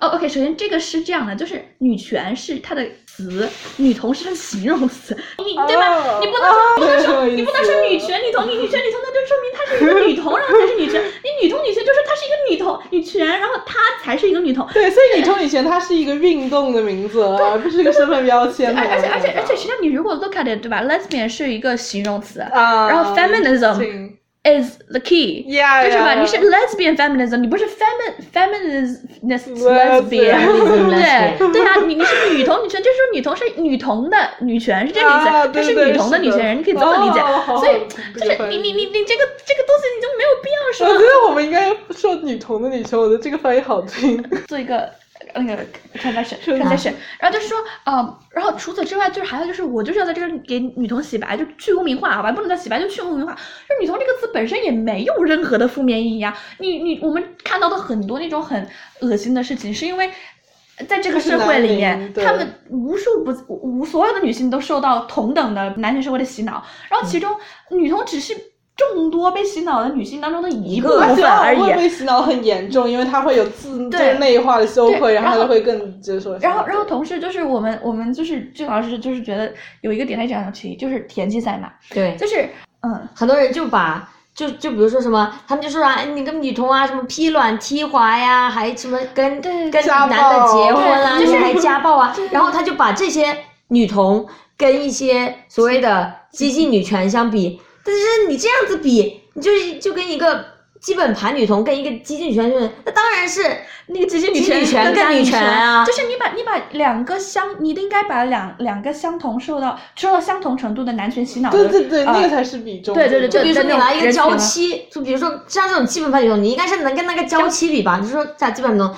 哦，OK，首先这个是这样的，就是女权是它的词，女同是它的形容词，你对吧？哦你不能说，哦不能说，你不能说女权女同，你女权女同，那就说明她是一个女同，然后才是女权。你女同女权就是她是一个女同女权，然后她才是一个女同。对，所以女同女权它是一个运动的名字，而不是一个身份标签。而而且而且而且，实际上你如果 look at it，对吧？lesbian 是一个形容词，啊，然后 feminism 请 is the key。Yeah，就是吧你是 lesbian feminism，你不是 femin feminist Lesbian. lesbian，对 lesbian. 对啊，你你是女同女权，就是说女同是女同的女权是这个意思，啊是对对女同的女权人，你可以这么理解。哦所以就是你你你你这个这个东西你就没有必要说我觉得我们应该说女同的女权，我觉得这个翻译好听。做一个那个 transaction transaction，然后就是说，呃，然后除此之外，就是还有就是我就是要在这个给女童洗白，就去污名化，好吧，不能叫洗白，就去污名化。就女童这个词本身也没有任何的负面意义啊。你你我们看到的很多那种很恶心的事情，是因为。在这个社会里面他们无数不无所有的女性都受到同等的男性社会的洗脑，然后其中女童只是众多被洗脑的女性当中的一部分而已。会被洗脑很严重，因为她会有自就内化的羞愧，然后她就会更接受。然后，然后同时就是我们，我们就是最老师就是觉得有一个点非常有趣，就是田忌赛马，对，就是嗯，很多人就把就就比如说什么，他们就说啊，你跟女同啊，什么劈卵踢滑呀，还什么跟跟男的结婚啊，对就是还家暴啊，然后他就把这些女童跟一些所谓的激进女权相比，但是你这样子比，你就就跟一个基本盘女同跟一个激进女权就是，那当然是那个激进女权女权更加更女权啊就是你把你把两个相，你应该把两两个相同受到受到相同程度的男权洗脑的，对对对，呃那个才是比重。对对对就比如说你拿一个娇妻，就比如说像这种基本盘女同，你应该是能跟那个娇妻比吧？就说在基本盘女童，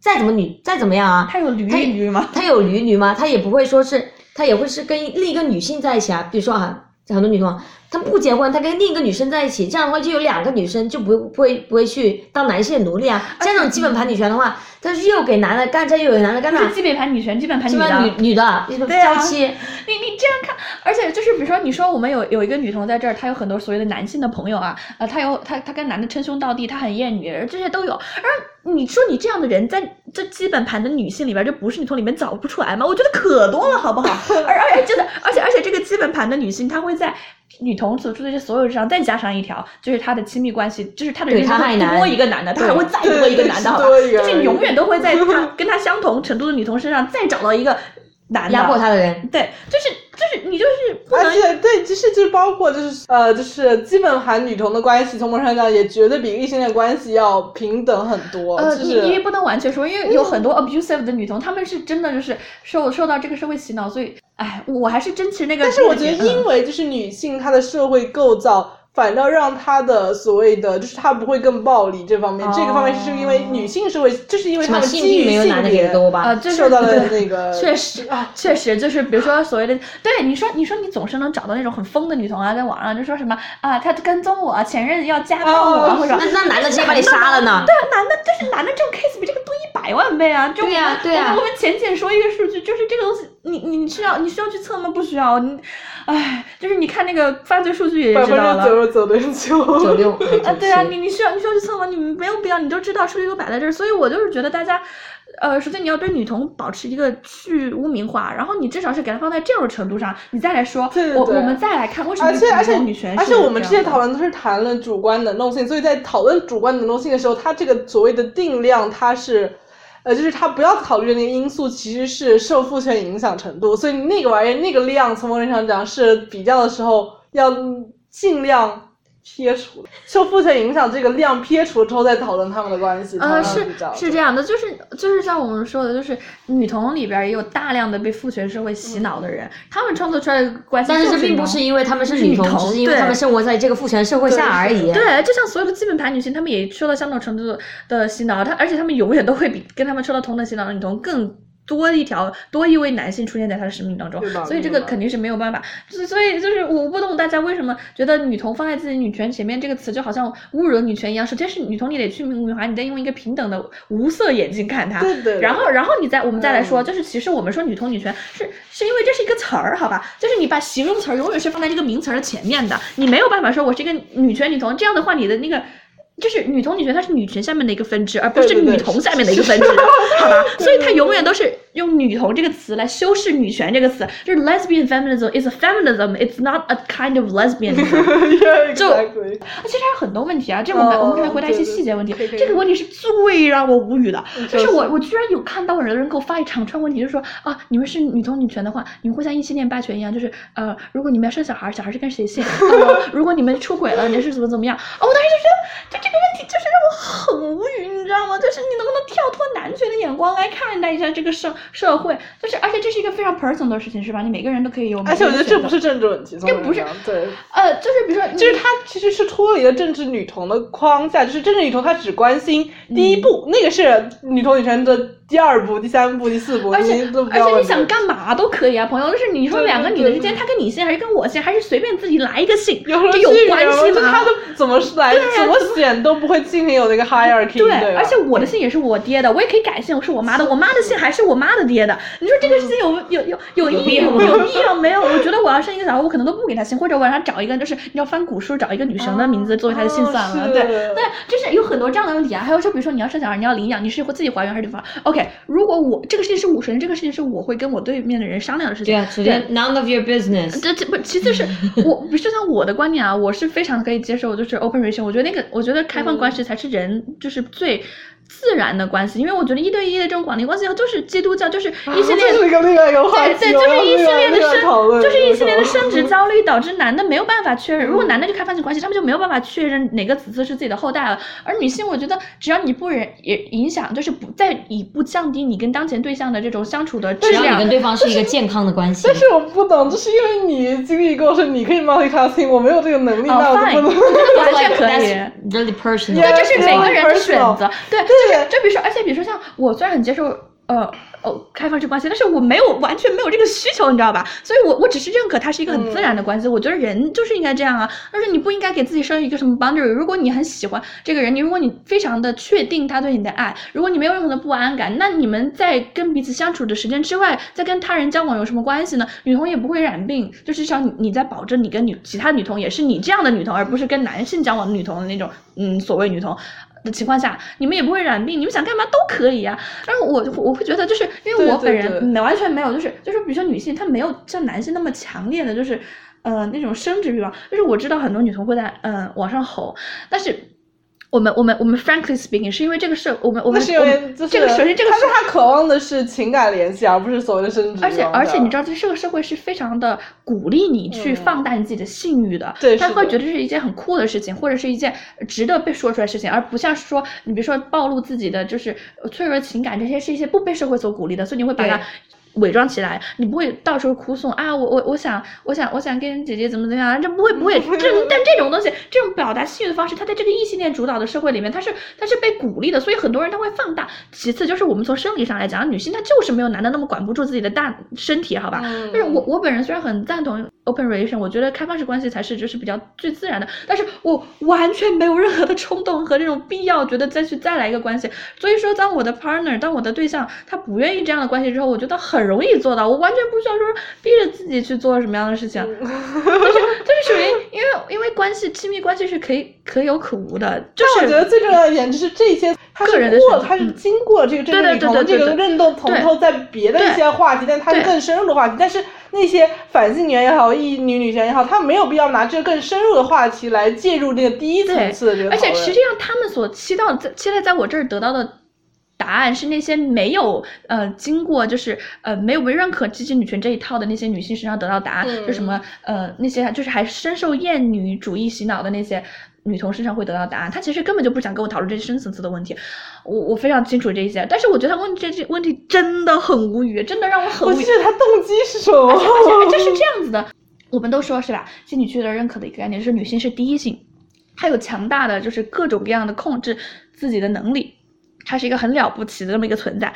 再怎么女再怎么样啊，她有驴驴吗？她有驴女吗？她也不会说是，她也会是跟另一个女性在一起啊。比如说啊，很多女童啊，她不结婚，他跟另一个女生在一起，这样的话就有两个女生就不会不会不会去当男性的奴隶啊。像这种基本盘女权的话，他是又给男的干，这又给男的干的不是，基本盘女权，基本盘女的。女女的，娇妻，你你这样看，而且就是比如说，你说我们有有一个女同在这儿，她有很多所谓的男性的朋友啊，呃，她有她她跟男的称兄道弟，她很厌女，这些都有。而你说你这样的人在这基本盘的女性里边，就不是女童里面找不出来吗？我觉得可多了，好不好？而而且真的，而且而且这个基本盘的女性，她会在女童所处的这所有之上再加上一条，就是她的亲密关系，就是她的对人生多一个男的，她还会再多一个男的，好吧？就是你永远都会在她跟她相同程度的女童身上再找到一个男的压迫他的人。对，就是就是你就是不能而且对，其实就是包括就是呃，就是基本盘女同的关系，从某种上讲也绝对比异性恋关系要平等很多。呃，就是你你也不能完全说，因为有很多 abusive 的女童，她们是真的就是受受到这个社会洗脑，所以，哎，我还是真持那个。但是我觉得，因为就是女性她的社会构造，反倒让他的所谓的就是他不会更暴力这方面，这个方面是因为女性社会，就是因为她什么性们基于病没有男的给性别的多吧？呃，就是受到了那个 确实啊，确实就是比如说所谓的，对你说你说你总是能找到那种很疯的女同啊，在网上就说什么啊，他跟踪我，前任要家暴我，哦或者那那男的直接把你杀了呢？对啊，男的就是男的这种 case 比这个多一百万倍啊！就对呀对呀我们我们浅浅说一个数据，就是这个东西，你你需要你需要去测吗？不需要。你唉，就是你看那个犯罪数据也知道了。之九十九点九。九六 啊，对啊，你你需要你需要去测吗？你没有必要，你就知道数据都摆在这儿。所以我就是觉得大家，呃，首先你要对女童保持一个去污名化，然后你至少是给她放在这种程度上，你再来说，对对对我我们再来看为什么而且而且女权而且我们之前讨论。论都是谈论主观能动性，所以在讨论主观能动性的时候，它这个所谓的定量，它是，呃，就是他不要考虑的那个因素其实是受父权影响程度，所以那个玩意儿那个量，从某种意义上讲是比较的时候要尽量撇除受父权影响这个量撇除之后再讨论他们的关系。讨呃，是是这样的，就是就是像我们说的，就是女童里边也有大量的被父权社会洗脑的人，他们创作出来的关系但是这并不是因为他们是是女女童，只是因为对他们生活在这个父权社会下而已。对，就像所有的基本盘女性，她们也受到相同程度的洗脑，她而且她们永远都会比跟她们受到同等洗脑的女童更。多一条多一位男性出现在他的生命当中，所以这个肯定是没有办法。所以所以就是我不懂大家为什么觉得女童放在自己女权前面这个词就好像侮辱了女权一样。首先是女童，你得去污名化，你得用一个平等的无色眼睛看她。对对然后然后你再我们再来说，嗯就是其实我们说女童女权是是因为这是一个词儿，好吧？就是你把形容词儿永远是放在这个名词儿的前面的，你没有办法说我是一个女权女童，这样的话你的那个。就是女同女权，它是女权下面的一个分支，而不是女同下面的一个分支，好吧？所以它永远都是用女同这个词来修饰女权这个词，就是 lesbian feminism is a feminism, it's not a kind of lesbianism。Yeah, 就.其实还有很多问题啊，这我们、哦我们可以回答一些细节问题这个问题是最让我无语的，就是就是我我居然有看到有人给我发一长串问题，就是说啊，你们是女同女权的话，你们会像异性恋霸权一样，就是呃，如果你们要生小孩，小孩是跟谁姓？呃，如果你们出轨了，你是怎么怎么样？哦，我当时就觉得，就这个问题就是让我很无语，你知道吗？就是你能不能跳脱男权的眼光来看待一下这个社社会？就是而且这是一个非常 personal 的事情，是吧？你每个人都可以有，而且我觉得这不是是政治问题，这不是对。呃，就是比如说，就是他其实是脱离了政治女童的框架，就是政治女童她只关心第一步，那个是女童女权的第二步、第三步、第四步，而且而且你想干嘛都可以啊，朋友。就是你说两个女的之间，她跟你姓还是跟我姓，还是随便自己来一个姓，有什么这有关系吗怎么来、怎么选都不会进行有那个 hierarchy，对，而且我的姓也是我爹的，我也可以改姓，是我妈的，我妈的姓还是我妈的爹的。你说这个事情有有有有意义吗？有必要没有？我觉得我要生一个小孩，我可能都不给他姓，或者我让他找一个，就是你要翻古书找一个女神的名字作为他的姓算了。对对，就是有很多这样的问题啊。还有就，比如说你要生小孩，你要领养，你是会自己怀孕还是对方？OK，如果我这个事情是我首先这个事情是我会跟我对面的人商量的事情。对啊，首先 none of your business。这这不，其次是 我，就像我的观点啊，我是非常可以接受，就是 open relation。我觉得那个，我觉得开放关系才是人就是最自然的关系，因为我觉得一对一的这种广联关系就是基督教，就是一个另外一个话题，对对，就是一系列的生，就是一系列的这个生殖 焦虑导致男的没有办法确认，如果男的就开放性关系，他们就没有办法确认哪个子嗣是自己的后代了。而女性，我觉得只要你不人也影响，就是不在以不降低你跟当前对象的这种相处的质量只要你跟，对方是一个健康的关系 但，是我不懂，就是因为你经历过，是你可以 multitasking，我没有这个能力，哦那我不能。完全可以。Really personal。对，这是每个人的选择。对，就是就比如说，而且比如说像我虽然很接受呃哦开放式关系，但是我没有完全没有这个需求，你知道吧？所以我我只是认可它是一个很自然的关系。我觉得人就是应该这样啊，但是你不应该给自己设一个什么 boundary。如果你很喜欢这个人，你如果你非常的确定他对你的爱，如果你没有任何的不安感，那你们在跟彼此相处的时间之外，在跟他人交往有什么关系呢？女同也不会染病，就至少你你在保证你跟女其他女同也是你这样的女同，而不是跟男性交往的女同的那种嗯所谓女童。的情况下，你们也不会染病，你们想干嘛都可以呀、但是我我会觉得，就是因为我本人没完全没有，就是就是比如说女性，她没有像男性那么强烈的，就是呃那种生殖欲望。就是我知道很多女童会在嗯、呃网上吼，但是我们我们我们 frankly speaking 是因为这个社我们我们是因我们为就是这个首先这个他是社他渴望的是情感联系，而不是所谓的生殖欲望。而且而且你知道，这，这个社会是非常的鼓励你去嗯放大你自己的性欲的，他对他会觉得这是一件很酷的事情，或者是一件值得被说出来的事情，而不像是说你比如说暴露自己的就是脆弱情感，这些是一些不被社会所鼓励的，所以你会把它对。伪装起来，你不会到时候哭诉啊，我我我想我想我想跟姐姐怎么怎么样，这不会 不会，这但这种东西，这种表达性欲的方式，它在这个异性恋主导的社会里面，它是它是被鼓励的，所以很多人他会放大。其次就是我们从生理上来讲，女性她就是没有男的那么管不住自己的大身体，好吧？嗯但是我我本人虽然很赞同 open relation，我觉得开放式关系才是就是比较最自然的，但是我完全没有任何的冲动和这种必要，觉得再去再来一个关系。所以说，当我的 partner，当我的对象他不愿意这样的关系之后，我觉得很很容易做到，我完全不需要说逼着自己去做什么样的事情，就是就是属于因为因为关系亲密关系是可以可有可无的，就是我觉得最重要的一点就是这些，他是个人的过，他是经过这个这个对对女同对对对这个认动从头，在别的一些话题，但它是更深入的话题，但是那些反性缘也好，异女女权也好，他没有必要拿这个更深入的话题来介入这个第一层次的这个而且实际上他们所期待在期待在我这儿得到的。答案是那些没有呃经过就是呃没有被认可积极女权这一套的那些女性身上得到答案，嗯就什么呃那些就是还深受厌女主义洗脑的那些女同身上会得到答案。她其实根本就不想跟我讨论这些深层次的问题，我我非常清楚这些，但是我觉得他问这这问题真的很无语，真的让我很无语。我记得他动机是什么？而且而且这是这样子的，我们都说是吧？心理学的认可的一个概念就是女性是第一性，她有强大的就是各种各样的控制自己的能力，她是一个很了不起的这么一个存在。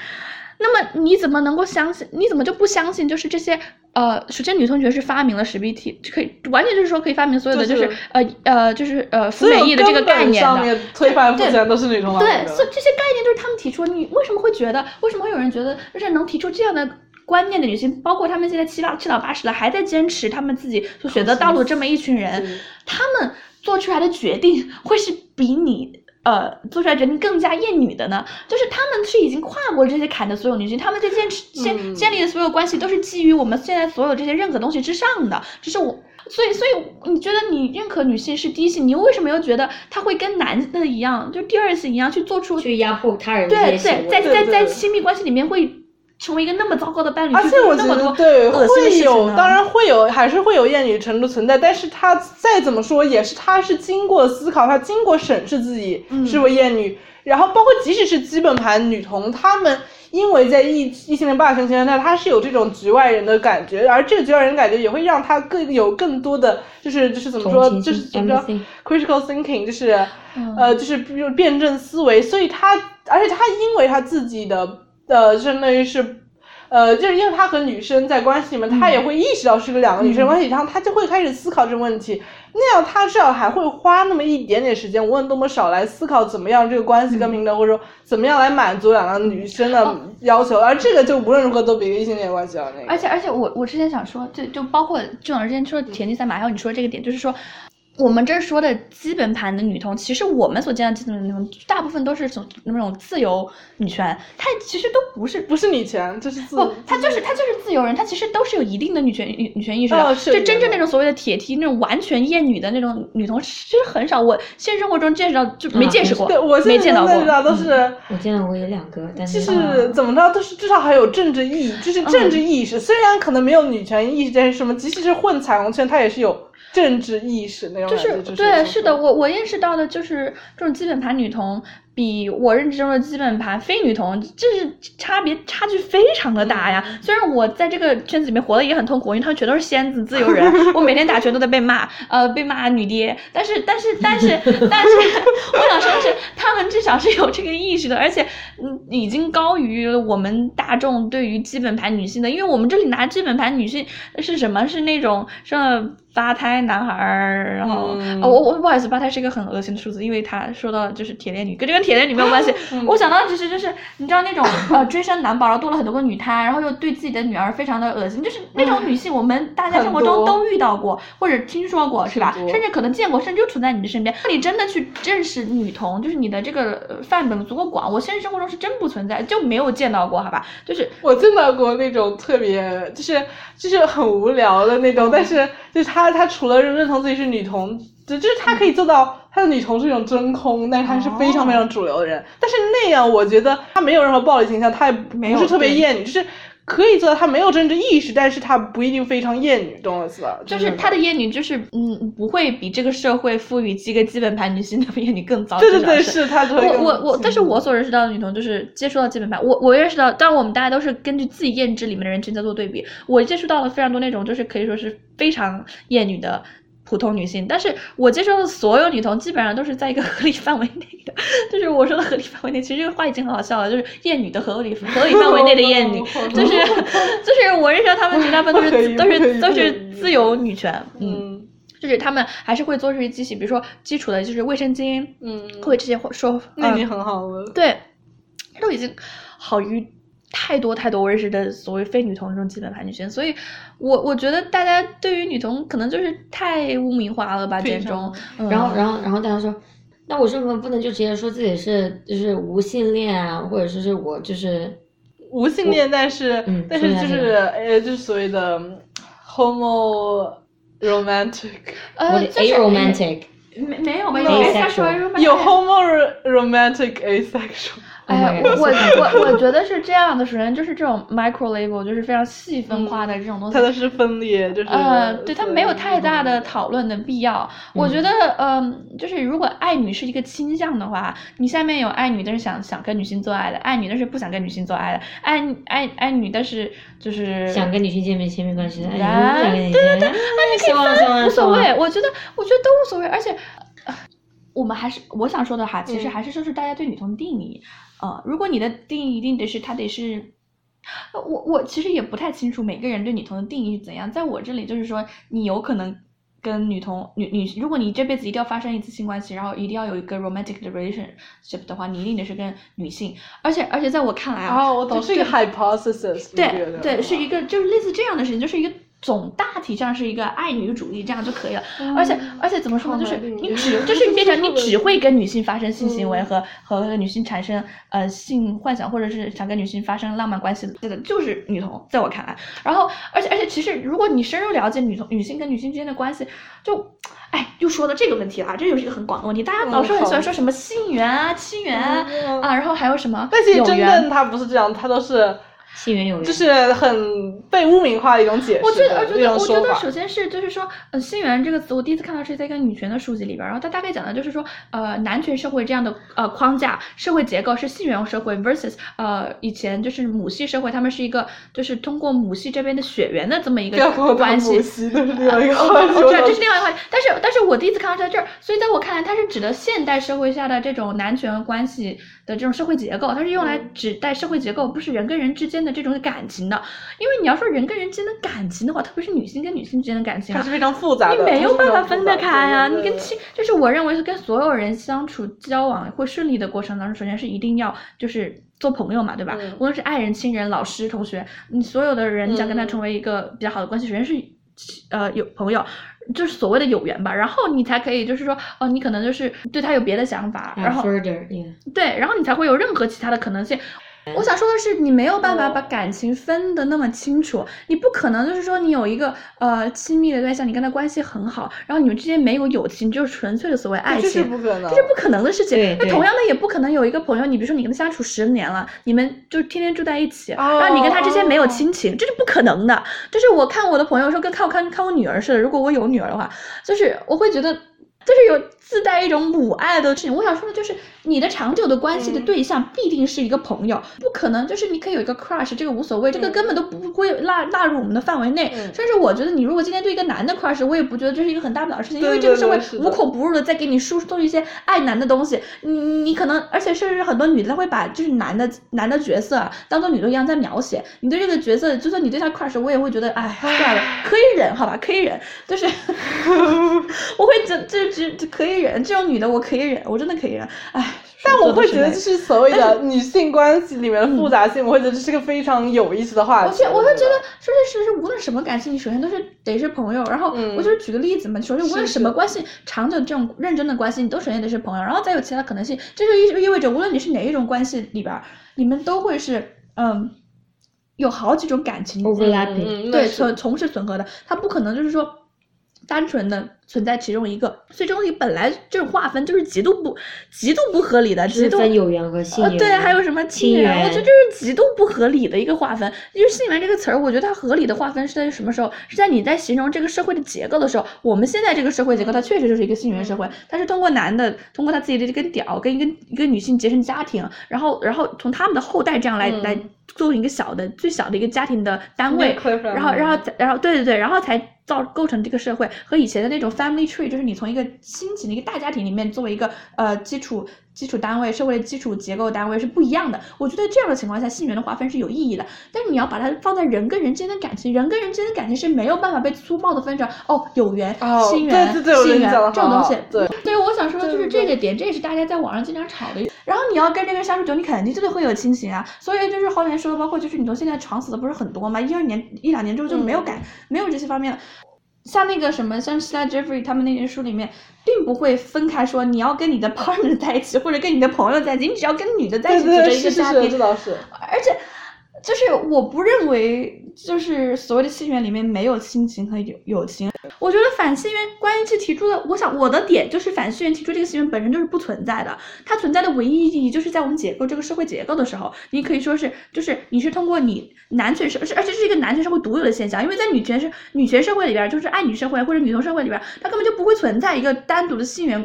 那么你怎么能够相信？你怎么就不相信？就是这些呃，首先女同学是发明了识别体，可以完全就是说可以发明所有的就就是是、呃呃就是呃福所有美意的这个概念的。上面推翻父权都是女同学对，所以这些概念就是他们提出。你为什么会觉得？为什么会有人觉得，就是能提出这样的观念的女性，包括他们现在七八七老八十了，还在坚持他们自己就选择道路这么一群人，他们做出来的决定会是比你。呃，做出来决定更加厌女的呢，就是他们是已经跨过这些坎的所有女性，他们在坚持建嗯建立的所有关系都是基于我们现在所有这些认可东西之上的，只是我，所以所以你觉得你认可女性是第一性，你又为什么又觉得她会跟男的一样，就第二性一样去做出去压迫他人对对，在。在在亲密关系里面会成为一个那么糟糕的伴侣，而且我觉得做那么对会有，当然会有，还是会有厌女程度存在。但是他再怎么说，也是他是经过思考，他经过审视自己嗯是否厌女，然后包括即使是基本盘女同，她们因为在异异性恋霸权情况下，她是有这种局外人的感觉，而这个局外人感觉也会让她更有更多的，就是就是怎么说，就是怎么着 critical thinking，就是、嗯呃，就是比如辩证思维，所以她，而且她因为她自己的呃，相当于是。呃，就是因为他和女生在关系里面，他也会意识到是个两个女生关系，然后他就会开始思考这个问题。那样他至少还会花那么一点点时间，无论多么少，来思考怎么样这个关系更平等，或者说怎么样来满足两个女生的要求。而这个就无论如何都比异性恋关系要那个。而且而且我我之前想说，就就包括郑老师之前说的田忌赛马，还有你说这个点，就是说。我们这儿说的基本盘的女同，其实我们所见到的基本盘的女同，大部分都是从那种自由女权，她其实都不是不是女权，就是自不，她就是她就是自由人，她其实都是有一定的女权女女权意识的。哦是就真正那种所谓的铁梯那种完全厌女的那种女同，其实很少。我现实生活中见识到就没啊见识过，对我没见到过。都是。我见到过有两个，但就是嗯怎么着都是至少还有政治意义，就是政治意识。虽然可能没有女权意识，但是什么，即使是混彩虹圈，它也是有政治意识那种就是是对，是的，我我认识到的就是这种基本盘女同，比我认知中的基本盘非女同，这是差别差距非常的大呀。嗯虽然我在这个圈子里面活得也很痛苦，因为他们全都是仙子、自由人，我每天打拳都在被骂，呃，被骂女爹。但是，但是，但是，但是，我想说的是，他们至少是有这个意识的，而且，嗯，已经高于我们大众对于基本盘女性的，因为我们这里拿基本盘女性是什么？是那种什么八胎男孩儿，然后、嗯啊我我不好意思，八胎是一个很恶心的数字，因为他说到就是铁链女，跟这跟铁链女没有关系。我想到其实就是你知道那种呃追生男宝，然后多了很多个女胎，然后又对自己的女儿非常的恶心，就是那种女性，我们大家生活中都遇到过或者听说过，是吧？甚至可能见过，甚至就存在你的身边。你真的去认识女同，就是你的这个呃范本足够广，我现实生活中是真不存在，就没有见到过，好吧？就是我见到过那种特别，就是就是很无聊的那种，但是就是他他除了认同自己是女同，就就是他可以做到他的女同是一种真空，但是他是非常非常主流的人。但是那样我觉得他没有任何暴力倾向，他也没有不是特别对厌女，就是可以做到他没有政治意识，但是他不一定非常厌女，懂我意思吧？就是她的厌女，就是嗯，不会比这个社会赋予几个基本盘女性的厌女更糟。对对对，是是他就会我我我，但是我所认识到的女同就是接触到基本盘，我我认识到，当然我们大家都是根据自己认知里面的人群在做对比，我接触到了非常多那种就是可以说是非常厌女的。普通女性，但是我接受的所有女同基本上都是在一个合理范围内的，就是我说的合理范围内，其实这个话已经很好笑了，就是厌女的合理合理范围内的厌女，就是就是我认识到她们绝大部分都是都是都是自由女权，嗯，嗯。就是他们还是会做出一些机器，比如说基础的就是卫生巾，嗯，会这些说，呃那已经很好了。对，都已经好于太多太多我认识的所谓非女同这种基本盘女性，所以我我觉得大家对于女同可能就是太污名化了吧，简中。然后然后然后大家说，那我为什么不能就直接说自己是就是无性恋啊，或者说是我就是无性恋，但是但是就是呃就是所谓的 homo romantic，呃，a romantic，没没有没有。Asexual，有 homo romantic asexual。哎，我我我我觉得是这样的。首先就是这种 micro label，就是非常细分化的这种东西。它的是分裂，就是呃，对，它没有太大的讨论的必要。我觉得，嗯，就是如果爱女是一个倾向的话，你下面有爱女但是想想跟女性做爱的，爱女但是不想跟女性做爱的，爱爱爱女但是就是想跟女性建立亲密关系的，对对对，那你可以分，无所谓。我觉得我觉得都无所谓，而且我们还是我想说的哈，其实还是就是大家对女同的定义。呃，如果你的定义一定得是，他得是，我我其实也不太清楚每个人对女同的定义是怎样。在我这里就是说，你有可能跟女同女女，如果你这辈子一定要发生一次性关系，然后一定要有一个 romantic relationship 的话，你一定得是跟女性。而且而且在我看来啊，我懂，是一个 hypothesis，对对，是一个就是类似这样的事情，就是一个。总大体上是一个爱女主义，这样就可以了。而且而且怎么说呢？就是你只就是变成你 只会跟女性发生性行为和和女性产生呃性幻想，或者是想跟女性发生浪漫关系的，这个就是女同，在我看来。然后而且而且其实如果你深入了解女同女性跟女性之间的关系，就哎又说到这个问题了，这又是一个很广的问题。大家老是很喜欢说什么性缘啊、亲缘啊，啊，然后还有什么？但其实真正他不是这样，他都是。性缘有缘，就是很被污名化的一种解释。我觉得，我觉得，我觉得，首先是就是说，呃，性缘这个词，我第一次看到是在一个女权的书籍里边，然后它大概讲的就是说，呃，男权社会这样的呃框架，社会结构是性缘社会 versus 呃以前就是母系社会，他们是一个就是通过母系这边的血缘的这么一个关系。母系的是另外一个话题。我知道这是另外一个话题，但是但是我第一次看到在这儿，所以在我看来，它是指的现代社会下的这种男权关系的这种社会结构，它是用来指代社会结构，不是人跟人之间的这种感情的，因为你要说人跟人之间的感情的话，特别是女性跟女性之间的感情，它是非常复杂的，你没有办法分得开呀。你跟亲，就是我认为是跟所有人相处交往会顺利的过程当中，首先是一定要就是做朋友嘛，对吧？无论是爱人、亲人、老师、同学，你所有的人，你想跟他成为一个比较好的关系，首先是呃有朋友，就是所谓的有缘吧，然后你才可以就是说，哦，你可能就是对他有别的想法，然后对，然后你才会有任何其他的可能性。我想说的是，你没有办法把感情分得那么清楚，你不可能就是说你有一个呃亲密的对象，你跟他关系很好，然后你们之间没有友情，就是纯粹的所谓爱情，这是不可能，这是不可能的事情。那同样的也不可能有一个朋友，你比如说你跟他相处十年了，你们就天天住在一起，然后你跟他之间没有亲情，这是不可能的。就是我看我的朋友说跟看我看看我女儿似的，如果我有女儿的话，就是我会觉得。就是有自带一种母爱的事情。我想说的就是，你的长久的关系的对象必定是一个朋友，不可能就是你可以有一个 crush，这个无所谓，这个根本都不会纳纳入我们的范围内。甚至我觉得，你如果今天对一个男的 crush，我也不觉得这是一个很大不了的事情，因为这个社会无孔不入的在给你输送一些爱男的东西。你你可能，而且甚至很多女的她会把就是男的男的角色当做女的一样在描写。你对这个角色，就算你对他 crush，我也会觉得，哎，算了，可以忍，好吧，可以忍，就是 我会这这。这可以忍，这种女的我可以忍，我真的可以忍。唉，但我会觉得这是所谓的女性关系里面的复杂性，我会觉得这是个非常有意思的话题。我会觉得，说是是无论什么感情，你首先都是得是朋友。然后我就是举个例子嘛，首先无论什么关系，长久这种认真的关系，你都首先得是朋友，然后再有其他可能性。这就意意味着，无论你是哪一种关系里边，你们都会是嗯，有好几种感情 overlapping，对，从从是混合的，它不可能就是说。单纯的存在其中一个，所以这东西本来这种划分就是极度不极度不合理的，极度分有缘和性缘，对，还有什么亲缘，我觉得这是极度不合理的一个划分。因为性缘这个词儿，我觉得它合理的划分是在什么时候？是在你在形容这个社会的结构的时候。我们现在这个社会结构，它确实就是一个性缘社会，它是通过男的通过他自己的这根屌跟一个一个女性结成家庭，然后然后从他们的后代这样来来作为一个小的最小的一个家庭的单位，然后然后然后对对对，然后才。造构成这个社会和以前的那种 family tree，就是你从一个新型的一个大家庭里面作为一个呃基础基础单位、社会基础结构单位是不一样的。我觉得这样的情况下，性缘的划分是有意义的。但是你要把它放在人跟人之间的感情，人跟人之间的感情是没有办法被粗暴的分成哦有缘、心缘、性缘这种东西。对，对我想说的就是这个点，这也是大家在网上经常吵的。然后你要跟这个人相处久，你肯定就会有亲情啊。所以就是后面说的，包括就是你从现在闯死的不是很多嘛，一二年一两年之后就没有感，没有这些方面了。像那个什么，像希拉 Jeffrey 他们那些书里面，并不会分开说你要跟你的 partner 在一起，或者跟你的朋友在一起，你只要跟女的在一起组成一个家庭。而且，就是我不认为。就是所谓的性缘里面没有亲情和友友情，我觉得反性缘关于其提出的，我想我的点就是反性缘提出这个性缘本身就是不存在的，它存在的唯一意义就是在我们解构这个社会结构的时候，你可以说是就是你是通过你男权社，而且是一个男权社会独有的现象，因为在女权社女权社会里边，就是爱女社会或者女同社会里边，它根本就不会存在一个单独的性缘。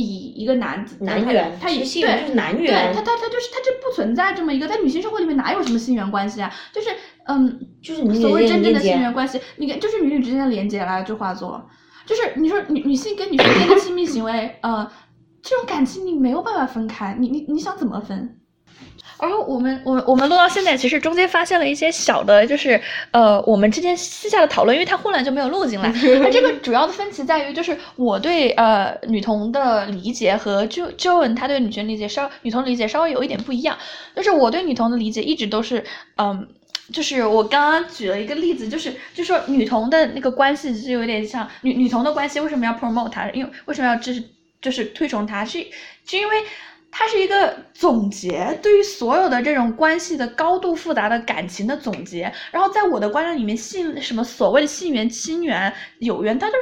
以一个男子男元，他以性是男缘，对他他他就是他这不存在这么一个，在女性社会里面哪有什么性缘关系啊？就是嗯，就是所谓真正的性缘关系，你看就是女女之间的连接啦，就化作，就是你说女女性跟女性之间的亲密行为，呃，这种感情你没有办法分开，你你你想怎么分？然后我们我我们录到现在，其实中间发现了一些小的，就是呃我们之间私下的讨论，因为它混乱就没有录进来。而这个主要的分歧在于，就是我对呃女同的理解和 Jo Joan 他对女权理解稍女同理解稍微有一点不一样。就是我对女同的理解一直都是嗯，就是我刚刚举了一个例子，就是就说女同的那个关系就有点像女女同的关系为什么要 promote 它？因为为什么要支持就是推崇它？是是因为。它是一个总结，对于所有的这种关系的高度复杂的感情的总结。然后在我的观念里面，性什么所谓的性缘、亲缘、有缘，它都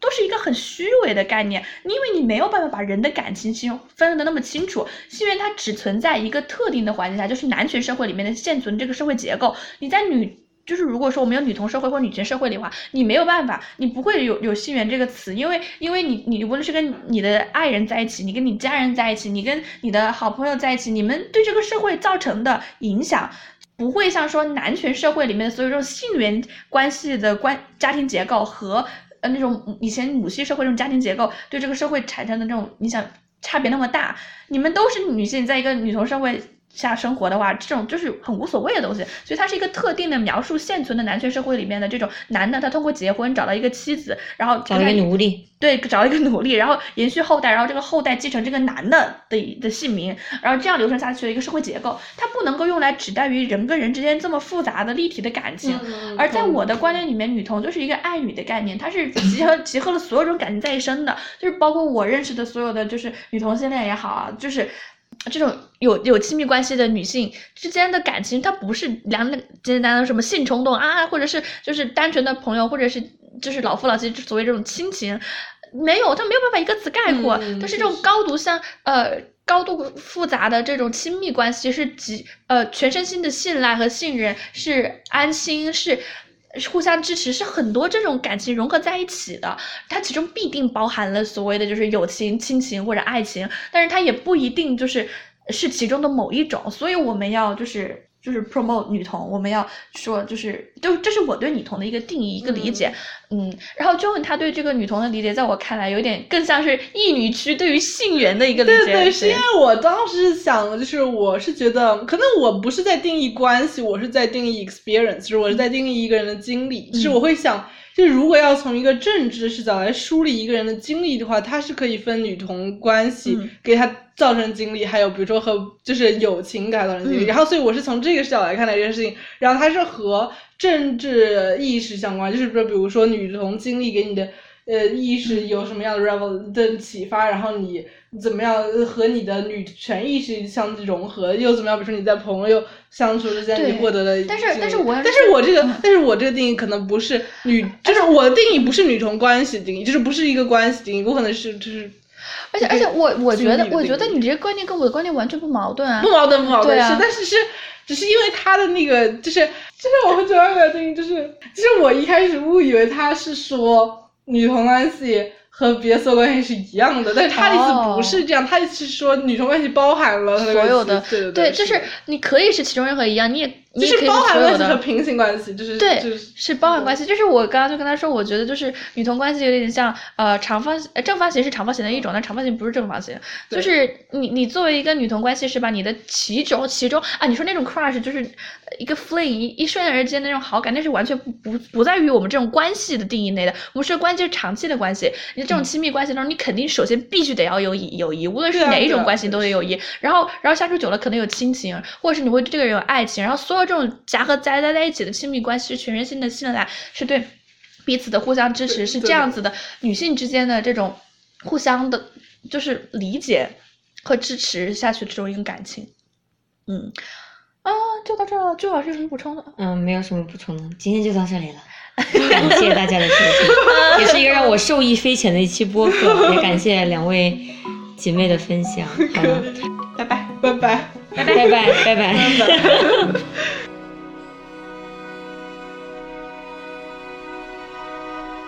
都是一个很虚伪的概念，因为你没有办法把人的感情性分得那么清楚。性缘它只存在一个特定的环境下，就是男权社会里面的现存这个社会结构。你在女就是如果说我们有女同社会或女权社会的话，你没有办法，你不会有有性缘这个词，因为因为你你无论是跟你的爱人在一起，你跟你家人在一起，你跟你的好朋友在一起，你们对这个社会造成的影响，不会像说男权社会里面所有这种性缘关系的关家庭结构和呃那种以前母系社会这种家庭结构对这个社会产生的这种影响差别那么大。你们都是女性，在一个女同社会。下生活的话，这种就是很无所谓的东西，所以它是一个特定的描述现存的男权社会里面的这种男的，他通过结婚找到一个妻子，然后找一个奴隶，对，找一个奴隶，然后延续后代，然后这个后代继承这个男的的的姓名，然后这样流传下去的一个社会结构，它不能够用来指代于人跟人之间这么复杂的立体的感情。而在我的观念里面，女同就是一个爱女的概念，它是集合集合了所有这种感情在一身的，就是包括我认识的所有的就是女同性恋也好啊，就是。这种有有亲密关系的女性之间的感情，它不是两简简单单什么性冲动啊，或者是就是单纯的朋友，或者是就是老夫老妻，所谓这种亲情，没有，它没有办法一个词概括。但是这种高度像呃高度复杂的这种亲密关系，是极呃全身心的信赖和信任，是安心，是。互相支持是很多这种感情融合在一起的，它其中必定包含了所谓的就是友情、亲情或者爱情，但是它也不一定就是是其中的某一种，所以我们要就是。就是 promote 女同，我们要说就是，就这是我对女同的一个定义，一个理解，嗯，然后 Joan 他对这个女同的理解，在我看来有点更像是异女区对于性缘的一个理解。对对，是因为我当时想的就是，我是觉得可能我不是在定义关系，我是在定义 experience，就是我是在定义一个人的经历，就是我会想。就如果要从一个政治视角来梳理一个人的经历的话，他是可以分女同关系给他造成经历，还有比如说和就是友情给他造成经历。然后，所以我是从这个视角来看待这件事情。然后，它是和政治意识相关，就是说，比如说女同经历给你的。呃，意识有什么样的 revel 的启发？然后你怎么样和你的女权意识相融合？又怎么样？比如说你在朋友相处之间你获得了，但是但是我但是我这个但是我这个定义可能不是女，就是我的定义不是女同关系定义，就是不是一个关系定义，我可能是就是，而且而且我我觉得我觉得你这个观念跟我的观念完全不矛盾啊，不矛盾不矛盾是，但是是只是因为他的那个就是就是我们主要的定义就是就是我一开始误以为他是说。女同关系和别的所有关系是一样的，但是他的意思不是这样，他意思是说女同关系包含了所有的，对对，就是你可以是其中任何一样，你也你是包含关系和平行关系，就是对，是包含关系。就是我刚刚就跟他说，我觉得就是女同关系有点像呃长方形，正方形是长方形的一种，但长方形不是正方形。就是你你作为一个女同关系是吧你的其中其中啊，你说那种 crush 就是一个 fling 一一瞬而间那种好感，那是完全不不不在于我们这种关系的定义内的。我们说关系是长期的关系，你这种亲密关系当中。你肯定首先必须得要有友谊，无论是哪一种关系都得友谊。然后，然后相处久了可能有亲情，或者是你会对这个人有爱情。然后所有这种夹和夹在在一起的亲密关系是全身心的信赖，是对彼此的互相支持，是这样子的。女性之间的这种互相的，就是理解和支持下去的这种一个感情。嗯，啊，就到这了。朱老师有什么补充的？嗯，没有什么补充的，今天就到这里了。感谢大家的收听，也是一个让我受益匪浅的一期播客，也感谢两位姐妹的分享。好了，拜拜拜拜拜拜拜拜拜拜。